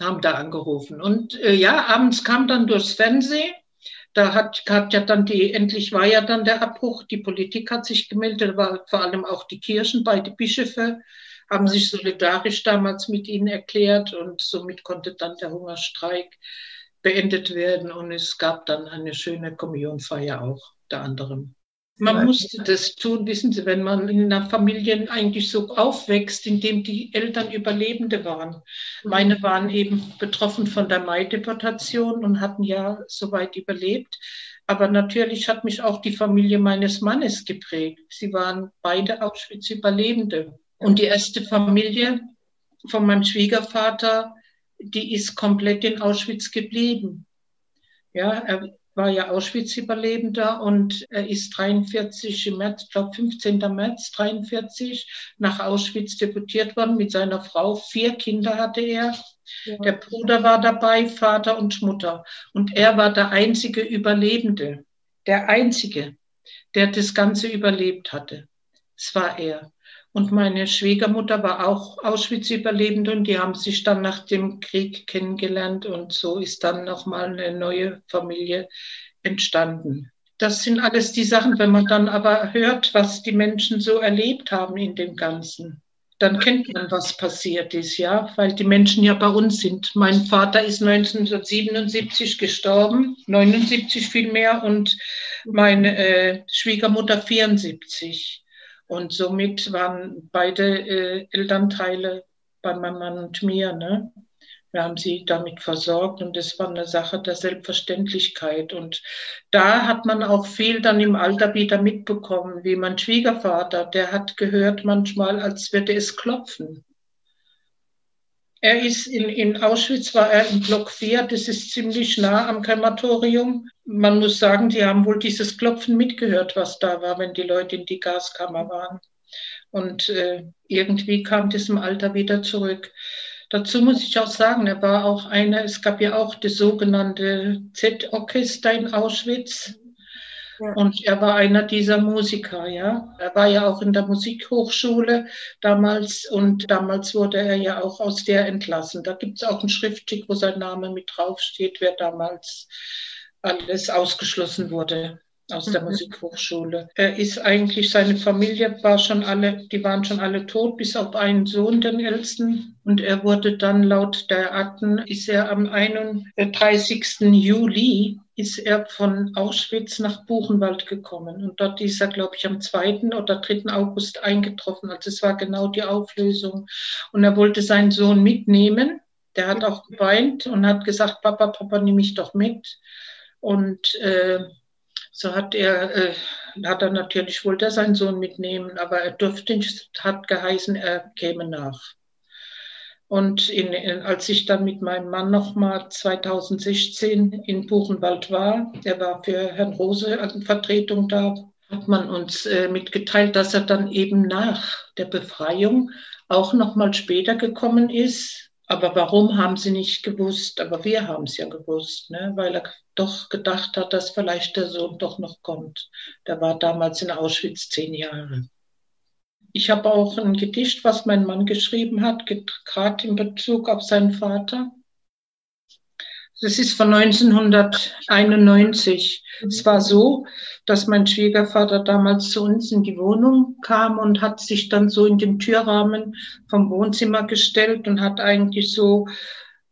haben da angerufen. Und äh, ja, abends kam dann durchs Fernsehen, da hat, hat ja dann die, endlich war ja dann der Abbruch, die Politik hat sich gemeldet, war vor allem auch die Kirchen, beide Bischöfe haben sich solidarisch damals mit ihnen erklärt und somit konnte dann der Hungerstreik beendet werden und es gab dann eine schöne Kommunionfeier auch, der anderem. Man musste das tun, wissen Sie, wenn man in einer Familie eigentlich so aufwächst, in dem die Eltern Überlebende waren. Meine waren eben betroffen von der Mai-Deportation und hatten ja soweit überlebt. Aber natürlich hat mich auch die Familie meines Mannes geprägt. Sie waren beide Auschwitz-Überlebende. Und die erste Familie von meinem Schwiegervater, die ist komplett in Auschwitz geblieben. Ja, er, war ja Auschwitz-Überlebender und er ist 43 im März, ich glaube 15. März 43 nach Auschwitz deputiert worden mit seiner Frau. Vier Kinder hatte er. Ja. Der Bruder war dabei, Vater und Mutter. Und er war der einzige Überlebende. Der einzige, der das Ganze überlebt hatte. Es war er. Und meine Schwiegermutter war auch Auschwitz-Überlebende und die haben sich dann nach dem Krieg kennengelernt und so ist dann nochmal eine neue Familie entstanden. Das sind alles die Sachen, wenn man dann aber hört, was die Menschen so erlebt haben in dem Ganzen, dann kennt man, was passiert ist, ja, weil die Menschen ja bei uns sind. Mein Vater ist 1977 gestorben, 79 vielmehr, und meine äh, Schwiegermutter 74. Und somit waren beide äh, Elternteile bei meinem Mann und mir. Ne? Wir haben sie damit versorgt und das war eine Sache der Selbstverständlichkeit. Und da hat man auch viel dann im Alter wieder mitbekommen, wie mein Schwiegervater, der hat gehört manchmal, als würde es klopfen. Er ist in, in Auschwitz, war er im Block 4, das ist ziemlich nah am Krematorium. Man muss sagen, die haben wohl dieses Klopfen mitgehört, was da war, wenn die Leute in die Gaskammer waren. Und äh, irgendwie kam das im Alter wieder zurück. Dazu muss ich auch sagen, er war auch einer, es gab ja auch das sogenannte Z-Orchester in Auschwitz. Und er war einer dieser Musiker, ja. Er war ja auch in der Musikhochschule damals und damals wurde er ja auch aus der entlassen. Da gibt es auch ein Schriftstück, wo sein Name mit draufsteht, wer damals alles ausgeschlossen wurde aus der mhm. Musikhochschule. Er ist eigentlich, seine Familie war schon alle, die waren schon alle tot, bis auf einen Sohn, den ältesten. Und er wurde dann laut der Akten, ist er am 31. Juli, ist er von Auschwitz nach Buchenwald gekommen. Und dort ist er, glaube ich, am 2. oder 3. August eingetroffen. Also es war genau die Auflösung. Und er wollte seinen Sohn mitnehmen. Der hat auch geweint und hat gesagt, Papa, Papa, nimm mich doch mit. Und äh, So hat er, äh, hat er natürlich wollte er seinen Sohn mitnehmen, aber er durfte nicht, hat geheißen, er käme nach. Und in, als ich dann mit meinem Mann nochmal 2016 in Buchenwald war, er war für Herrn Rose als Vertretung da, hat man uns äh, mitgeteilt, dass er dann eben nach der Befreiung auch nochmal später gekommen ist. Aber warum haben sie nicht gewusst? Aber wir haben es ja gewusst, ne? weil er doch gedacht hat, dass vielleicht der Sohn doch noch kommt. Der war damals in Auschwitz zehn Jahre. Ich habe auch ein Gedicht, was mein Mann geschrieben hat, gerade in Bezug auf seinen Vater. Das ist von 1991. Es war so, dass mein Schwiegervater damals zu uns in die Wohnung kam und hat sich dann so in den Türrahmen vom Wohnzimmer gestellt und hat eigentlich so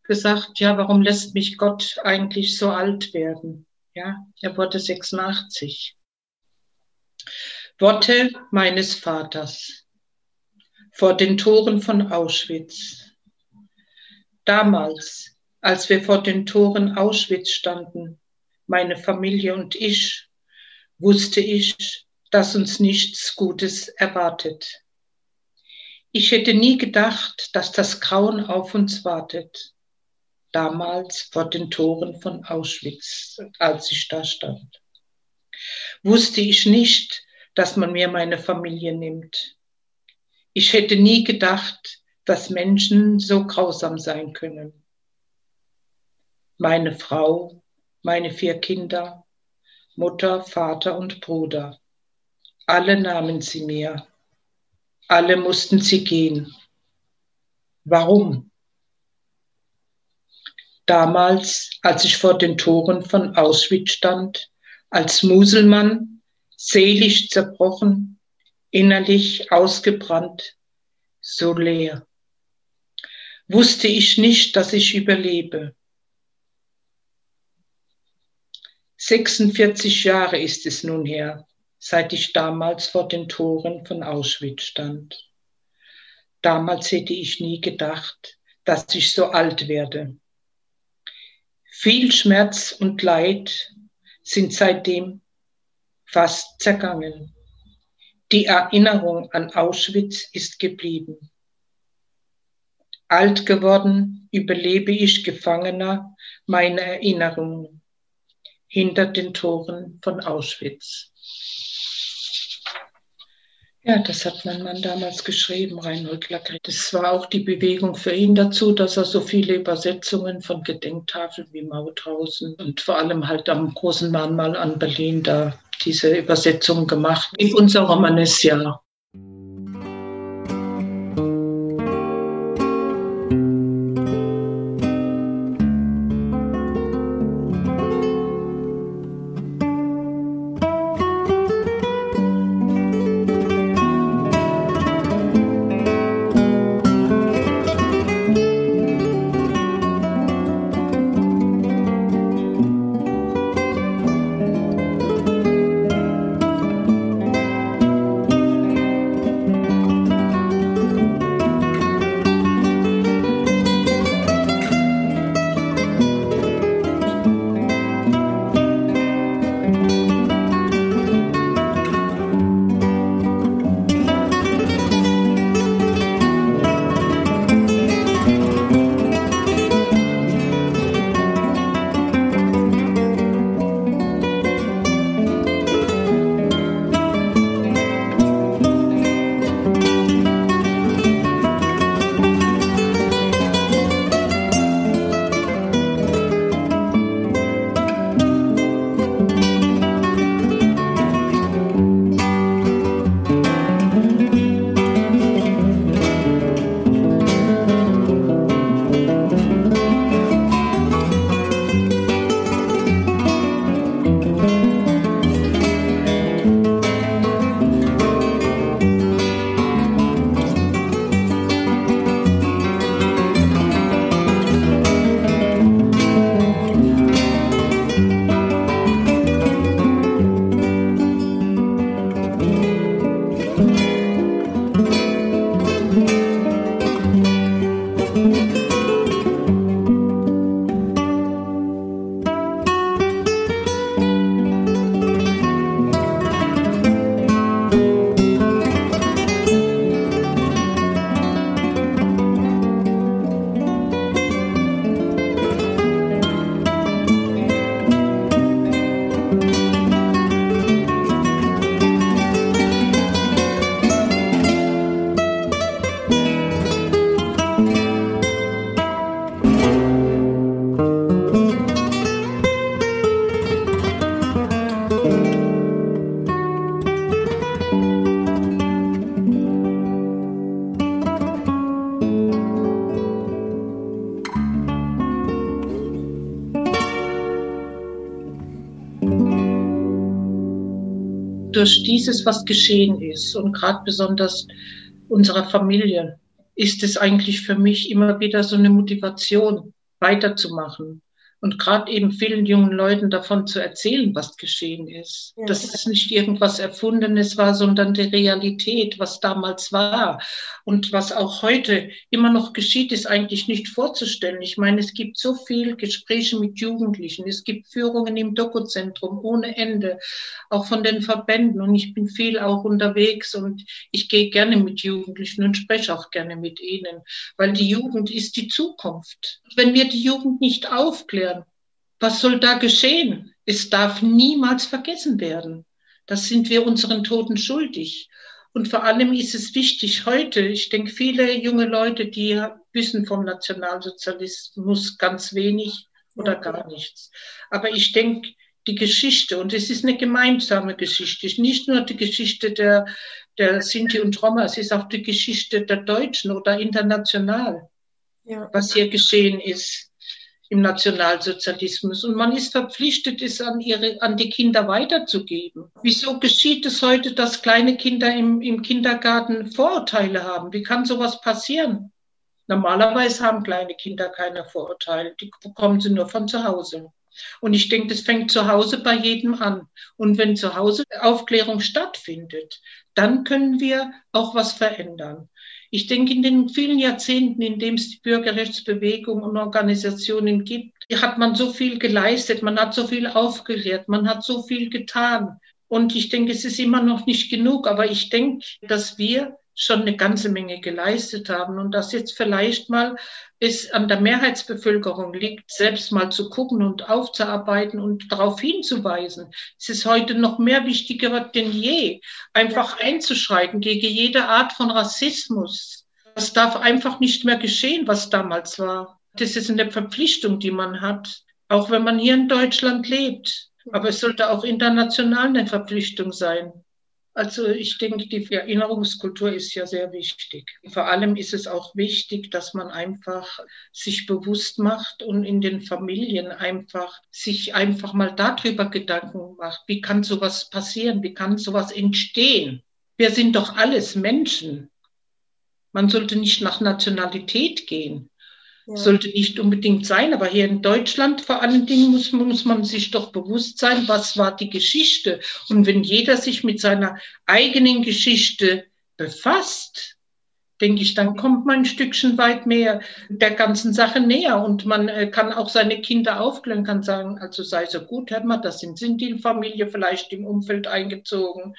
gesagt, ja, warum lässt mich Gott eigentlich so alt werden? Ja, er wurde 86. Worte meines Vaters vor den Toren von Auschwitz. Damals, als wir vor den Toren Auschwitz standen, meine Familie und ich, wusste ich, dass uns nichts Gutes erwartet. Ich hätte nie gedacht, dass das Grauen auf uns wartet. Damals vor den Toren von Auschwitz, als ich da stand. Wusste ich nicht, dass man mir meine Familie nimmt. Ich hätte nie gedacht, dass Menschen so grausam sein können. Meine Frau, meine vier Kinder, Mutter, Vater und Bruder. Alle nahmen sie mir. Alle mussten sie gehen. Warum? Damals, als ich vor den Toren von Auschwitz stand, als Muselmann, seelisch zerbrochen, innerlich ausgebrannt, so leer. Wusste ich nicht, dass ich überlebe. 46 Jahre ist es nun her, seit ich damals vor den Toren von Auschwitz stand. Damals hätte ich nie gedacht, dass ich so alt werde. Viel Schmerz und Leid sind seitdem fast zergangen. Die Erinnerung an Auschwitz ist geblieben. Alt geworden überlebe ich Gefangener meine Erinnerungen hinter den Toren von Auschwitz. Ja, das hat mein Mann damals geschrieben, Reinhold Lagret. Das war auch die Bewegung für ihn dazu, dass er so viele Übersetzungen von Gedenktafeln wie Mauthausen und vor allem halt am großen Mahnmal an Berlin da diese Übersetzung gemacht in unser Romanesjahr. Durch dieses, was geschehen ist und gerade besonders unserer Familie, ist es eigentlich für mich immer wieder so eine Motivation, weiterzumachen und gerade eben vielen jungen Leuten davon zu erzählen, was geschehen ist. Ja. Dass es nicht irgendwas Erfundenes war, sondern die Realität, was damals war. Und was auch heute immer noch geschieht, ist eigentlich nicht vorzustellen. Ich meine, es gibt so viel Gespräche mit Jugendlichen. Es gibt Führungen im Dokuzentrum ohne Ende, auch von den Verbänden. Und ich bin viel auch unterwegs und ich gehe gerne mit Jugendlichen und spreche auch gerne mit ihnen, weil die Jugend ist die Zukunft. Wenn wir die Jugend nicht aufklären, was soll da geschehen? Es darf niemals vergessen werden. Das sind wir unseren Toten schuldig. Und vor allem ist es wichtig heute, ich denke, viele junge Leute, die wissen vom Nationalsozialismus ganz wenig oder gar nichts. Aber ich denke, die Geschichte, und es ist eine gemeinsame Geschichte, nicht nur die Geschichte der, der Sinti und Roma, es ist auch die Geschichte der Deutschen oder international, ja. was hier geschehen ist im Nationalsozialismus. Und man ist verpflichtet, es an, ihre, an die Kinder weiterzugeben. Wieso geschieht es heute, dass kleine Kinder im, im Kindergarten Vorurteile haben? Wie kann sowas passieren? Normalerweise haben kleine Kinder keine Vorurteile. Die bekommen sie nur von zu Hause. Und ich denke, das fängt zu Hause bei jedem an. Und wenn zu Hause Aufklärung stattfindet, dann können wir auch was verändern. Ich denke, in den vielen Jahrzehnten, in denen es die Bürgerrechtsbewegung und Organisationen gibt, hat man so viel geleistet, man hat so viel aufgeklärt, man hat so viel getan. Und ich denke, es ist immer noch nicht genug, aber ich denke, dass wir schon eine ganze Menge geleistet haben und dass jetzt vielleicht mal es an der Mehrheitsbevölkerung liegt, selbst mal zu gucken und aufzuarbeiten und darauf hinzuweisen. Es ist heute noch mehr wichtiger denn je, einfach einzuschreiten gegen jede Art von Rassismus. Das darf einfach nicht mehr geschehen, was damals war. Das ist eine Verpflichtung, die man hat, auch wenn man hier in Deutschland lebt. Aber es sollte auch international eine Verpflichtung sein. Also ich denke, die Erinnerungskultur ist ja sehr wichtig. Vor allem ist es auch wichtig, dass man einfach sich bewusst macht und in den Familien einfach sich einfach mal darüber Gedanken macht. Wie kann sowas passieren? Wie kann sowas entstehen? Wir sind doch alles Menschen. Man sollte nicht nach Nationalität gehen ja. sollte nicht unbedingt sein, aber hier in Deutschland vor allen Dingen muss, muss man sich doch bewusst sein, was war die Geschichte. Und wenn jeder sich mit seiner eigenen Geschichte befasst, denke ich, dann kommt man ein Stückchen weit mehr der ganzen Sache näher und man äh, kann auch seine Kinder aufklären, kann sagen, also sei so gut, hört mal, das sind, die Familie vielleicht im Umfeld eingezogen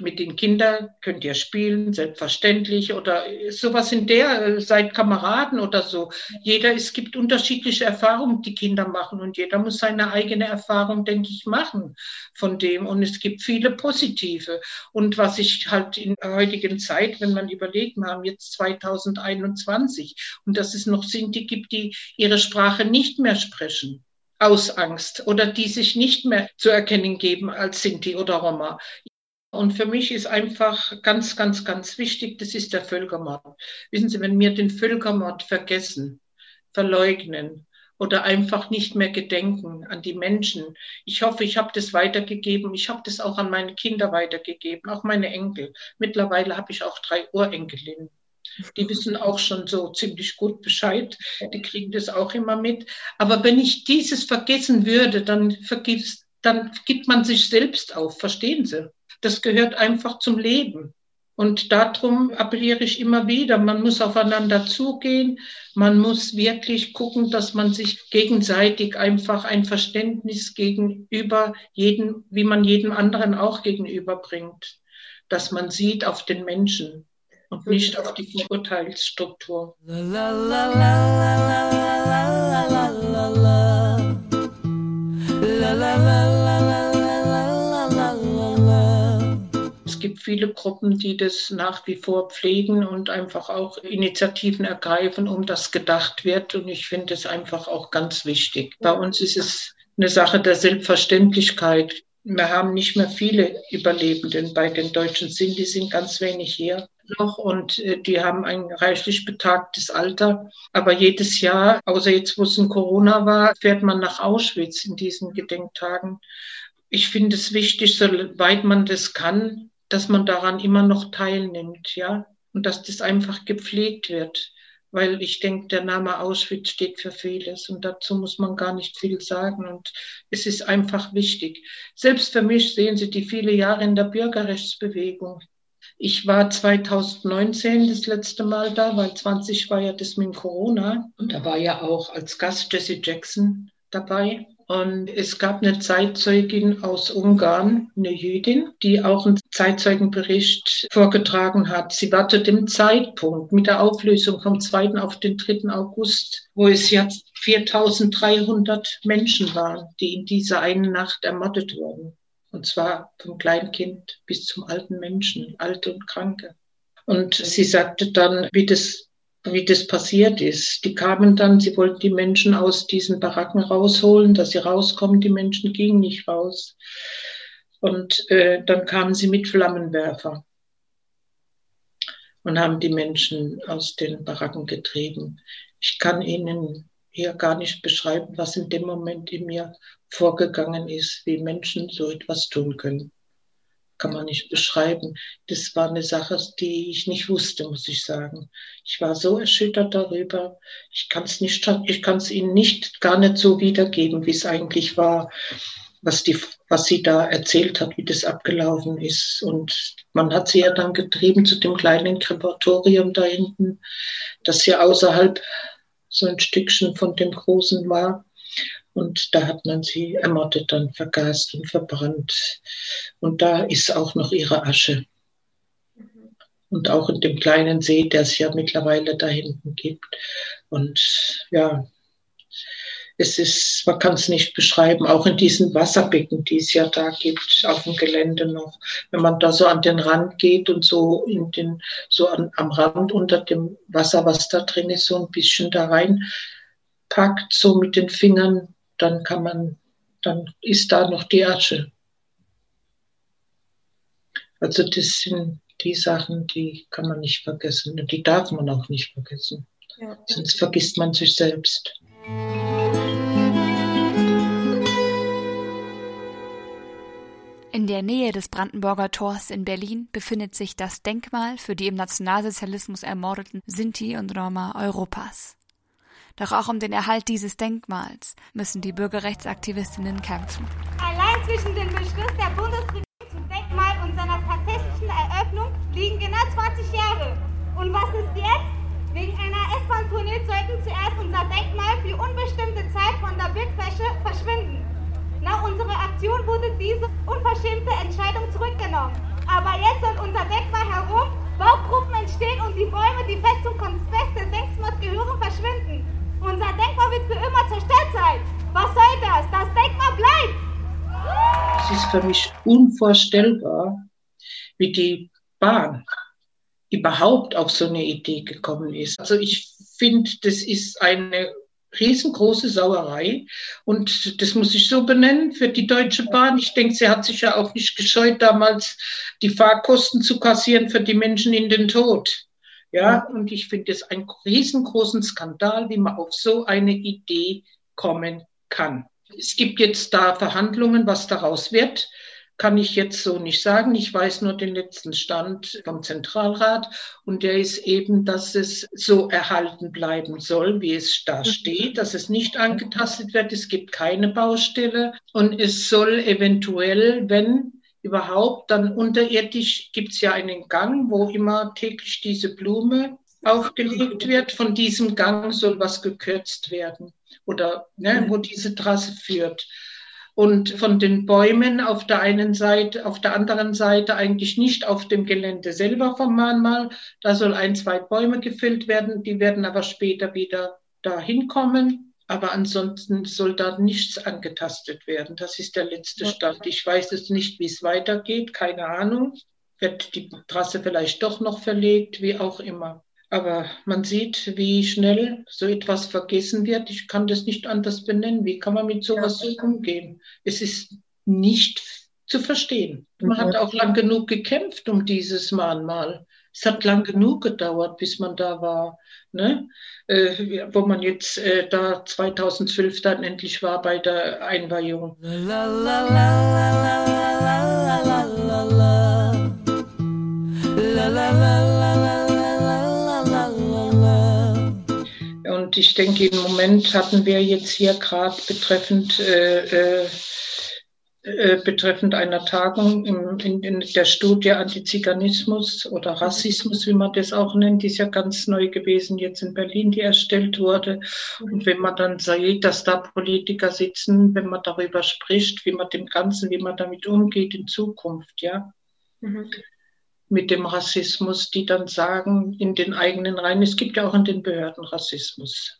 mit den Kindern könnt ihr spielen, selbstverständlich oder sowas in der, äh, seid Kameraden oder so. Jeder, es gibt unterschiedliche Erfahrungen, die Kinder machen und jeder muss seine eigene Erfahrung, denke ich, machen von dem und es gibt viele positive. Und was ich halt in der heutigen Zeit, wenn man überlegt, wir haben jetzt 2021 und dass es noch Sinti gibt, die ihre Sprache nicht mehr sprechen aus Angst oder die sich nicht mehr zu erkennen geben als Sinti oder Roma. Und für mich ist einfach ganz, ganz, ganz wichtig, das ist der Völkermord. Wissen Sie, wenn wir den Völkermord vergessen, verleugnen oder einfach nicht mehr gedenken an die Menschen. Ich hoffe, ich habe das weitergegeben. Ich habe das auch an meine Kinder weitergegeben, auch meine Enkel. Mittlerweile habe ich auch drei Urenkelinnen. Die wissen auch schon so ziemlich gut Bescheid. Die kriegen das auch immer mit. Aber wenn ich dieses vergessen würde, dann, vergibst, dann gibt man sich selbst auf. Verstehen Sie? Das gehört einfach zum Leben. Und darum appelliere ich immer wieder, man muss aufeinander zugehen, man muss wirklich gucken, dass man sich gegenseitig einfach ein Verständnis gegenüber jedem, wie man jedem anderen auch gegenüberbringt, dass man sieht auf den Menschen und nicht auf die Verurteilsstruktur. La, la, la, gibt viele Gruppen, die das nach wie vor pflegen und einfach auch Initiativen ergreifen, um das gedacht wird. Und ich finde es einfach auch ganz wichtig. Bei uns ist es eine Sache der Selbstverständlichkeit. Wir haben nicht mehr viele Überlebenden bei den Deutschen sind, die sind ganz wenig hier noch und äh, die haben ein reichlich betagtes Alter. Aber jedes Jahr, außer jetzt, wo es in Corona war, fährt man nach Auschwitz in diesen Gedenktagen ich finde es wichtig, soweit man das kann, dass man daran immer noch teilnimmt, ja, und dass das einfach gepflegt wird weil ich denke, der Name Auschwitz steht für vieles und dazu muss man gar nicht viel sagen und es ist einfach wichtig. Selbst für mich sehen Sie die viele Jahre in der Bürgerrechtsbewegung. Ich war 2019 das letzte Mal da, weil 20 war ja das mit Corona und da war ja auch als Gast Jesse Jackson dabei. Und es gab eine Zeitzeugin aus Ungarn, eine Jüdin, die auch einen Zeitzeugenbericht vorgetragen hat. Sie war zu dem Zeitpunkt mit der Auflösung vom 2. auf den 3. August, wo es jetzt 4300 Menschen waren, die in dieser einen Nacht ermordet wurden. Und zwar vom Kleinkind bis zum alten Menschen, alte und kranke. Und sie sagte dann, wie das wie das passiert ist. Die kamen dann, sie wollten die Menschen aus diesen Baracken rausholen, dass sie rauskommen. Die Menschen gingen nicht raus. Und äh, dann kamen sie mit Flammenwerfer und haben die Menschen aus den Baracken getrieben. Ich kann Ihnen hier gar nicht beschreiben, was in dem Moment in mir vorgegangen ist, wie Menschen so etwas tun können kann man nicht beschreiben. Das war eine Sache, die ich nicht wusste, muss ich sagen. Ich war so erschüttert darüber. Ich kann es nicht, ich kann es Ihnen nicht, gar nicht so wiedergeben, wie es eigentlich war, was die, was sie da erzählt hat, wie das abgelaufen ist. Und man hat sie ja dann getrieben zu dem kleinen Krematorium da hinten, das ja außerhalb so ein Stückchen von dem großen war. Und da hat man sie ermordet, dann vergast und verbrannt. Und da ist auch noch ihre Asche. Und auch in dem kleinen See, der es ja mittlerweile da hinten gibt. Und ja, es ist, man kann es nicht beschreiben, auch in diesen Wasserbecken, die es ja da gibt, auf dem Gelände noch. Wenn man da so an den Rand geht und so in den, so an, am Rand unter dem Wasser, was da drin ist, so ein bisschen da rein packt, so mit den Fingern, dann kann man, dann ist da noch die Asche. Also das sind die Sachen, die kann man nicht vergessen und die darf man auch nicht vergessen. Ja. Sonst vergisst man sich selbst. In der Nähe des Brandenburger Tors in Berlin befindet sich das Denkmal für die im Nationalsozialismus ermordeten Sinti und Roma Europas. Doch auch um den Erhalt dieses Denkmals müssen die Bürgerrechtsaktivistinnen kämpfen. Allein zwischen dem Beschluss der Bundesregierung zum Denkmal und seiner tatsächlichen Eröffnung liegen genau 20 Jahre. Und was ist jetzt? Wegen einer S-Bahn-Tunnel sollten zuerst unser Denkmal für unbestimmte Zeit von der Bildfläche verschwinden. Nach unserer Aktion wurde diese unverschämte Entscheidung zurückgenommen. Aber jetzt soll unser Denkmal herum Baugruppen entstehen und die Bäume, die fest zum Konspekt des Denkmals gehören, verschwinden. Unser Denkmal wird für immer zerstört sein. Was soll das? Das Denkmal bleibt. Es ist für mich unvorstellbar, wie die Bahn überhaupt auf so eine Idee gekommen ist. Also ich finde, das ist eine riesengroße Sauerei und das muss ich so benennen für die Deutsche Bahn. Ich denke, sie hat sich ja auch nicht gescheut, damals die Fahrkosten zu kassieren für die Menschen in den Tod. Ja, und ich finde es einen riesengroßen Skandal, wie man auf so eine Idee kommen kann. Es gibt jetzt da Verhandlungen, was daraus wird, kann ich jetzt so nicht sagen. Ich weiß nur den letzten Stand vom Zentralrat und der ist eben, dass es so erhalten bleiben soll, wie es da steht, dass es nicht angetastet wird. Es gibt keine Baustelle und es soll eventuell, wenn überhaupt. Dann unterirdisch gibt es ja einen Gang, wo immer täglich diese Blume aufgelegt wird. Von diesem Gang soll was gekürzt werden oder ne, wo diese Trasse führt. Und von den Bäumen auf der einen Seite, auf der anderen Seite eigentlich nicht auf dem Gelände selber vom Mahnmal. Da soll ein, zwei Bäume gefällt werden. Die werden aber später wieder dahin kommen. Aber ansonsten soll da nichts angetastet werden. Das ist der letzte Stand. Ich weiß jetzt nicht, wie es weitergeht, keine Ahnung. Wird die Trasse vielleicht doch noch verlegt, wie auch immer. Aber man sieht, wie schnell so etwas vergessen wird. Ich kann das nicht anders benennen. Wie kann man mit sowas so umgehen? Es ist nicht zu verstehen. Man hat auch lang genug gekämpft um dieses Mahnmal. Es hat lang genug gedauert, bis man da war. Ne? Äh, wo man jetzt äh, da 2012 dann endlich war bei der Einweihung. Und ich denke, im Moment hatten wir jetzt hier gerade betreffend äh, äh, betreffend einer Tagung im, in, in, der Studie Antiziganismus oder Rassismus, wie man das auch nennt, die ist ja ganz neu gewesen, jetzt in Berlin, die erstellt wurde. Und wenn man dann sieht, dass da Politiker sitzen, wenn man darüber spricht, wie man dem Ganzen, wie man damit umgeht in Zukunft, ja. Mhm. Mit dem Rassismus, die dann sagen, in den eigenen Reihen, es gibt ja auch in den Behörden Rassismus.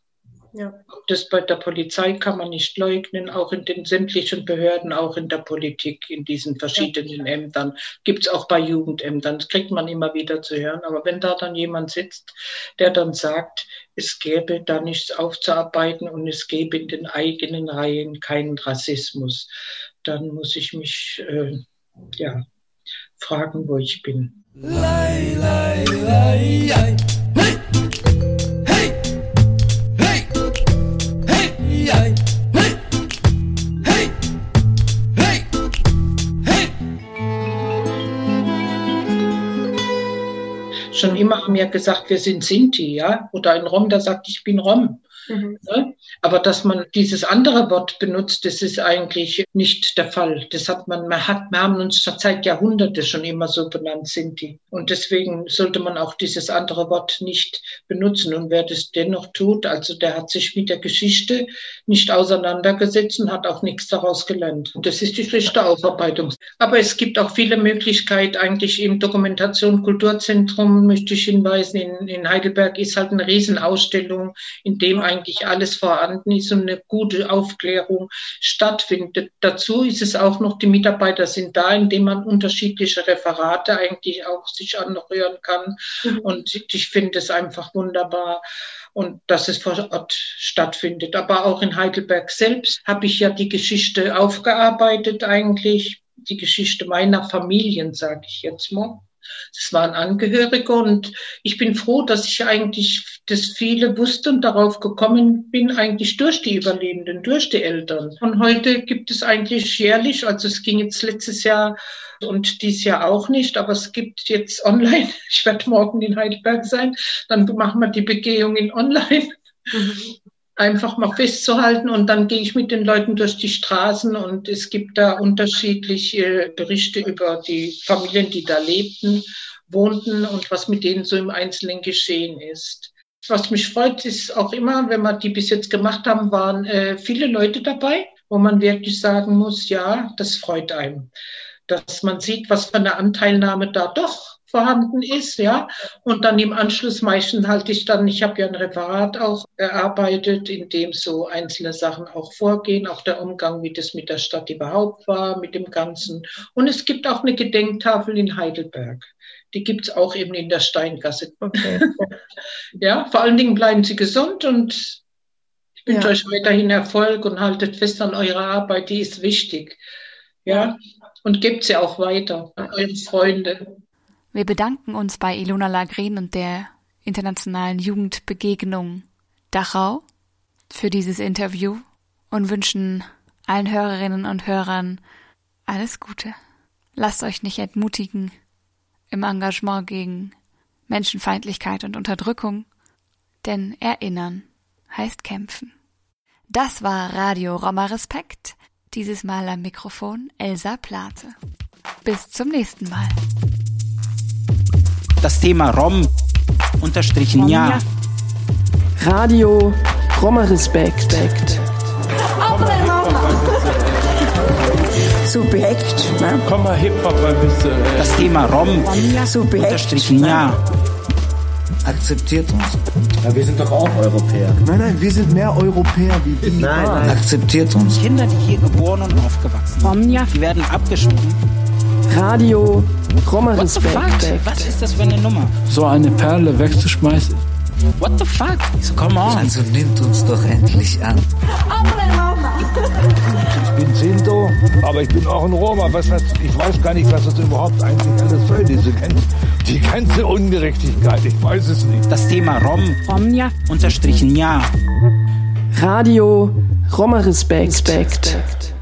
Ja. Das bei der Polizei kann man nicht leugnen, auch in den sämtlichen Behörden, auch in der Politik, in diesen verschiedenen ja. Ämtern. Gibt es auch bei Jugendämtern, das kriegt man immer wieder zu hören. Aber wenn da dann jemand sitzt, der dann sagt, es gäbe da nichts aufzuarbeiten und es gäbe in den eigenen Reihen keinen Rassismus, dann muss ich mich äh, ja, fragen, wo ich bin. Lei, lei, lei, Schon immer haben wir gesagt, wir sind Sinti, ja. Oder ein Rom, der sagt, ich bin Rom. Mhm. Ne? Aber dass man dieses andere Wort benutzt, das ist eigentlich nicht der Fall. Das hat man, man hat, wir haben uns seit Jahrhunderte schon immer so benannt, Sinti. Und deswegen sollte man auch dieses andere Wort nicht benutzen. Und wer das dennoch tut, also der hat sich mit der Geschichte nicht auseinandergesetzt und hat auch nichts daraus gelernt. Und das ist die schlechte Aufarbeitung. Aber es gibt auch viele Möglichkeiten, eigentlich im Dokumentation Kulturzentrum möchte ich hinweisen, in, in Heidelberg ist halt eine Riesenausstellung, in dem eigentlich alles vorhanden ist und eine gute Aufklärung stattfindet. Dazu ist es auch noch, die Mitarbeiter sind da, indem man unterschiedliche Referate eigentlich auch sich anhören kann. Mhm. Und ich finde es einfach wunderbar und dass es vor Ort stattfindet. Aber auch in Heidelberg selbst habe ich ja die Geschichte aufgearbeitet eigentlich, die Geschichte meiner Familien, sage ich jetzt mal. Das waren Angehörige und ich bin froh, dass ich eigentlich das viele wusste und darauf gekommen bin, eigentlich durch die Überlebenden, durch die Eltern. Und heute gibt es eigentlich jährlich, also es ging jetzt letztes Jahr und dies Jahr auch nicht, aber es gibt jetzt online, ich werde morgen in Heidelberg sein, dann machen wir die Begehung in online. Mhm einfach mal festzuhalten und dann gehe ich mit den Leuten durch die Straßen und es gibt da unterschiedliche Berichte über die Familien, die da lebten, wohnten und was mit denen so im Einzelnen geschehen ist. Was mich freut, ist auch immer, wenn wir die bis jetzt gemacht haben, waren äh, viele Leute dabei, wo man wirklich sagen muss, ja, das freut einem, dass man sieht, was für eine Anteilnahme da doch vorhanden ist, ja. Und dann im Anschluss meistens halte ich dann, ich habe ja ein Referat auch erarbeitet, in dem so einzelne Sachen auch vorgehen, auch der Umgang, wie das mit der Stadt überhaupt war, mit dem Ganzen. Und es gibt auch eine Gedenktafel in Heidelberg. Die gibt's auch eben in der Steingasse. Okay. ja, vor allen Dingen bleiben Sie gesund und ich wünsche ja. euch weiterhin Erfolg und haltet fest an eurer Arbeit, die ist wichtig. Ja, und gebt sie auch weiter an eure Freunde. Wir bedanken uns bei Ilona Lagren und der Internationalen Jugendbegegnung Dachau für dieses Interview und wünschen allen Hörerinnen und Hörern alles Gute. Lasst euch nicht entmutigen im Engagement gegen Menschenfeindlichkeit und Unterdrückung, denn erinnern heißt kämpfen. Das war Radio Roma Respekt, dieses Mal am Mikrofon Elsa Plate. Bis zum nächsten Mal das Thema Rom unterstrichen ja. Radio Roma Respekt. Subjekt. Ne? Komm mal Hip-Hop ein bisschen. Äh. Das Thema Rom unterstrichen ja. Akzeptiert uns. Ja, wir sind doch auch Europäer. Nein, nein, wir sind mehr Europäer wie die. Nein, nein. Akzeptiert uns. Kinder, die hier geboren und aufgewachsen sind, die werden abgeschoben Radio Roma Respekt. Was ist das für eine Nummer? So eine Perle wegzuschmeißen. What the fuck? So, come on. Also nimmt uns doch endlich an. Ich bin Sinto, aber ich bin auch ein Roma. Was das, ich weiß gar nicht, was das überhaupt eigentlich alles soll, diese ganze, die ganze Ungerechtigkeit. Ich weiß es nicht. Das Thema Rom, Romja, unterstrichen ja. Radio Roma Respekt. Respekt.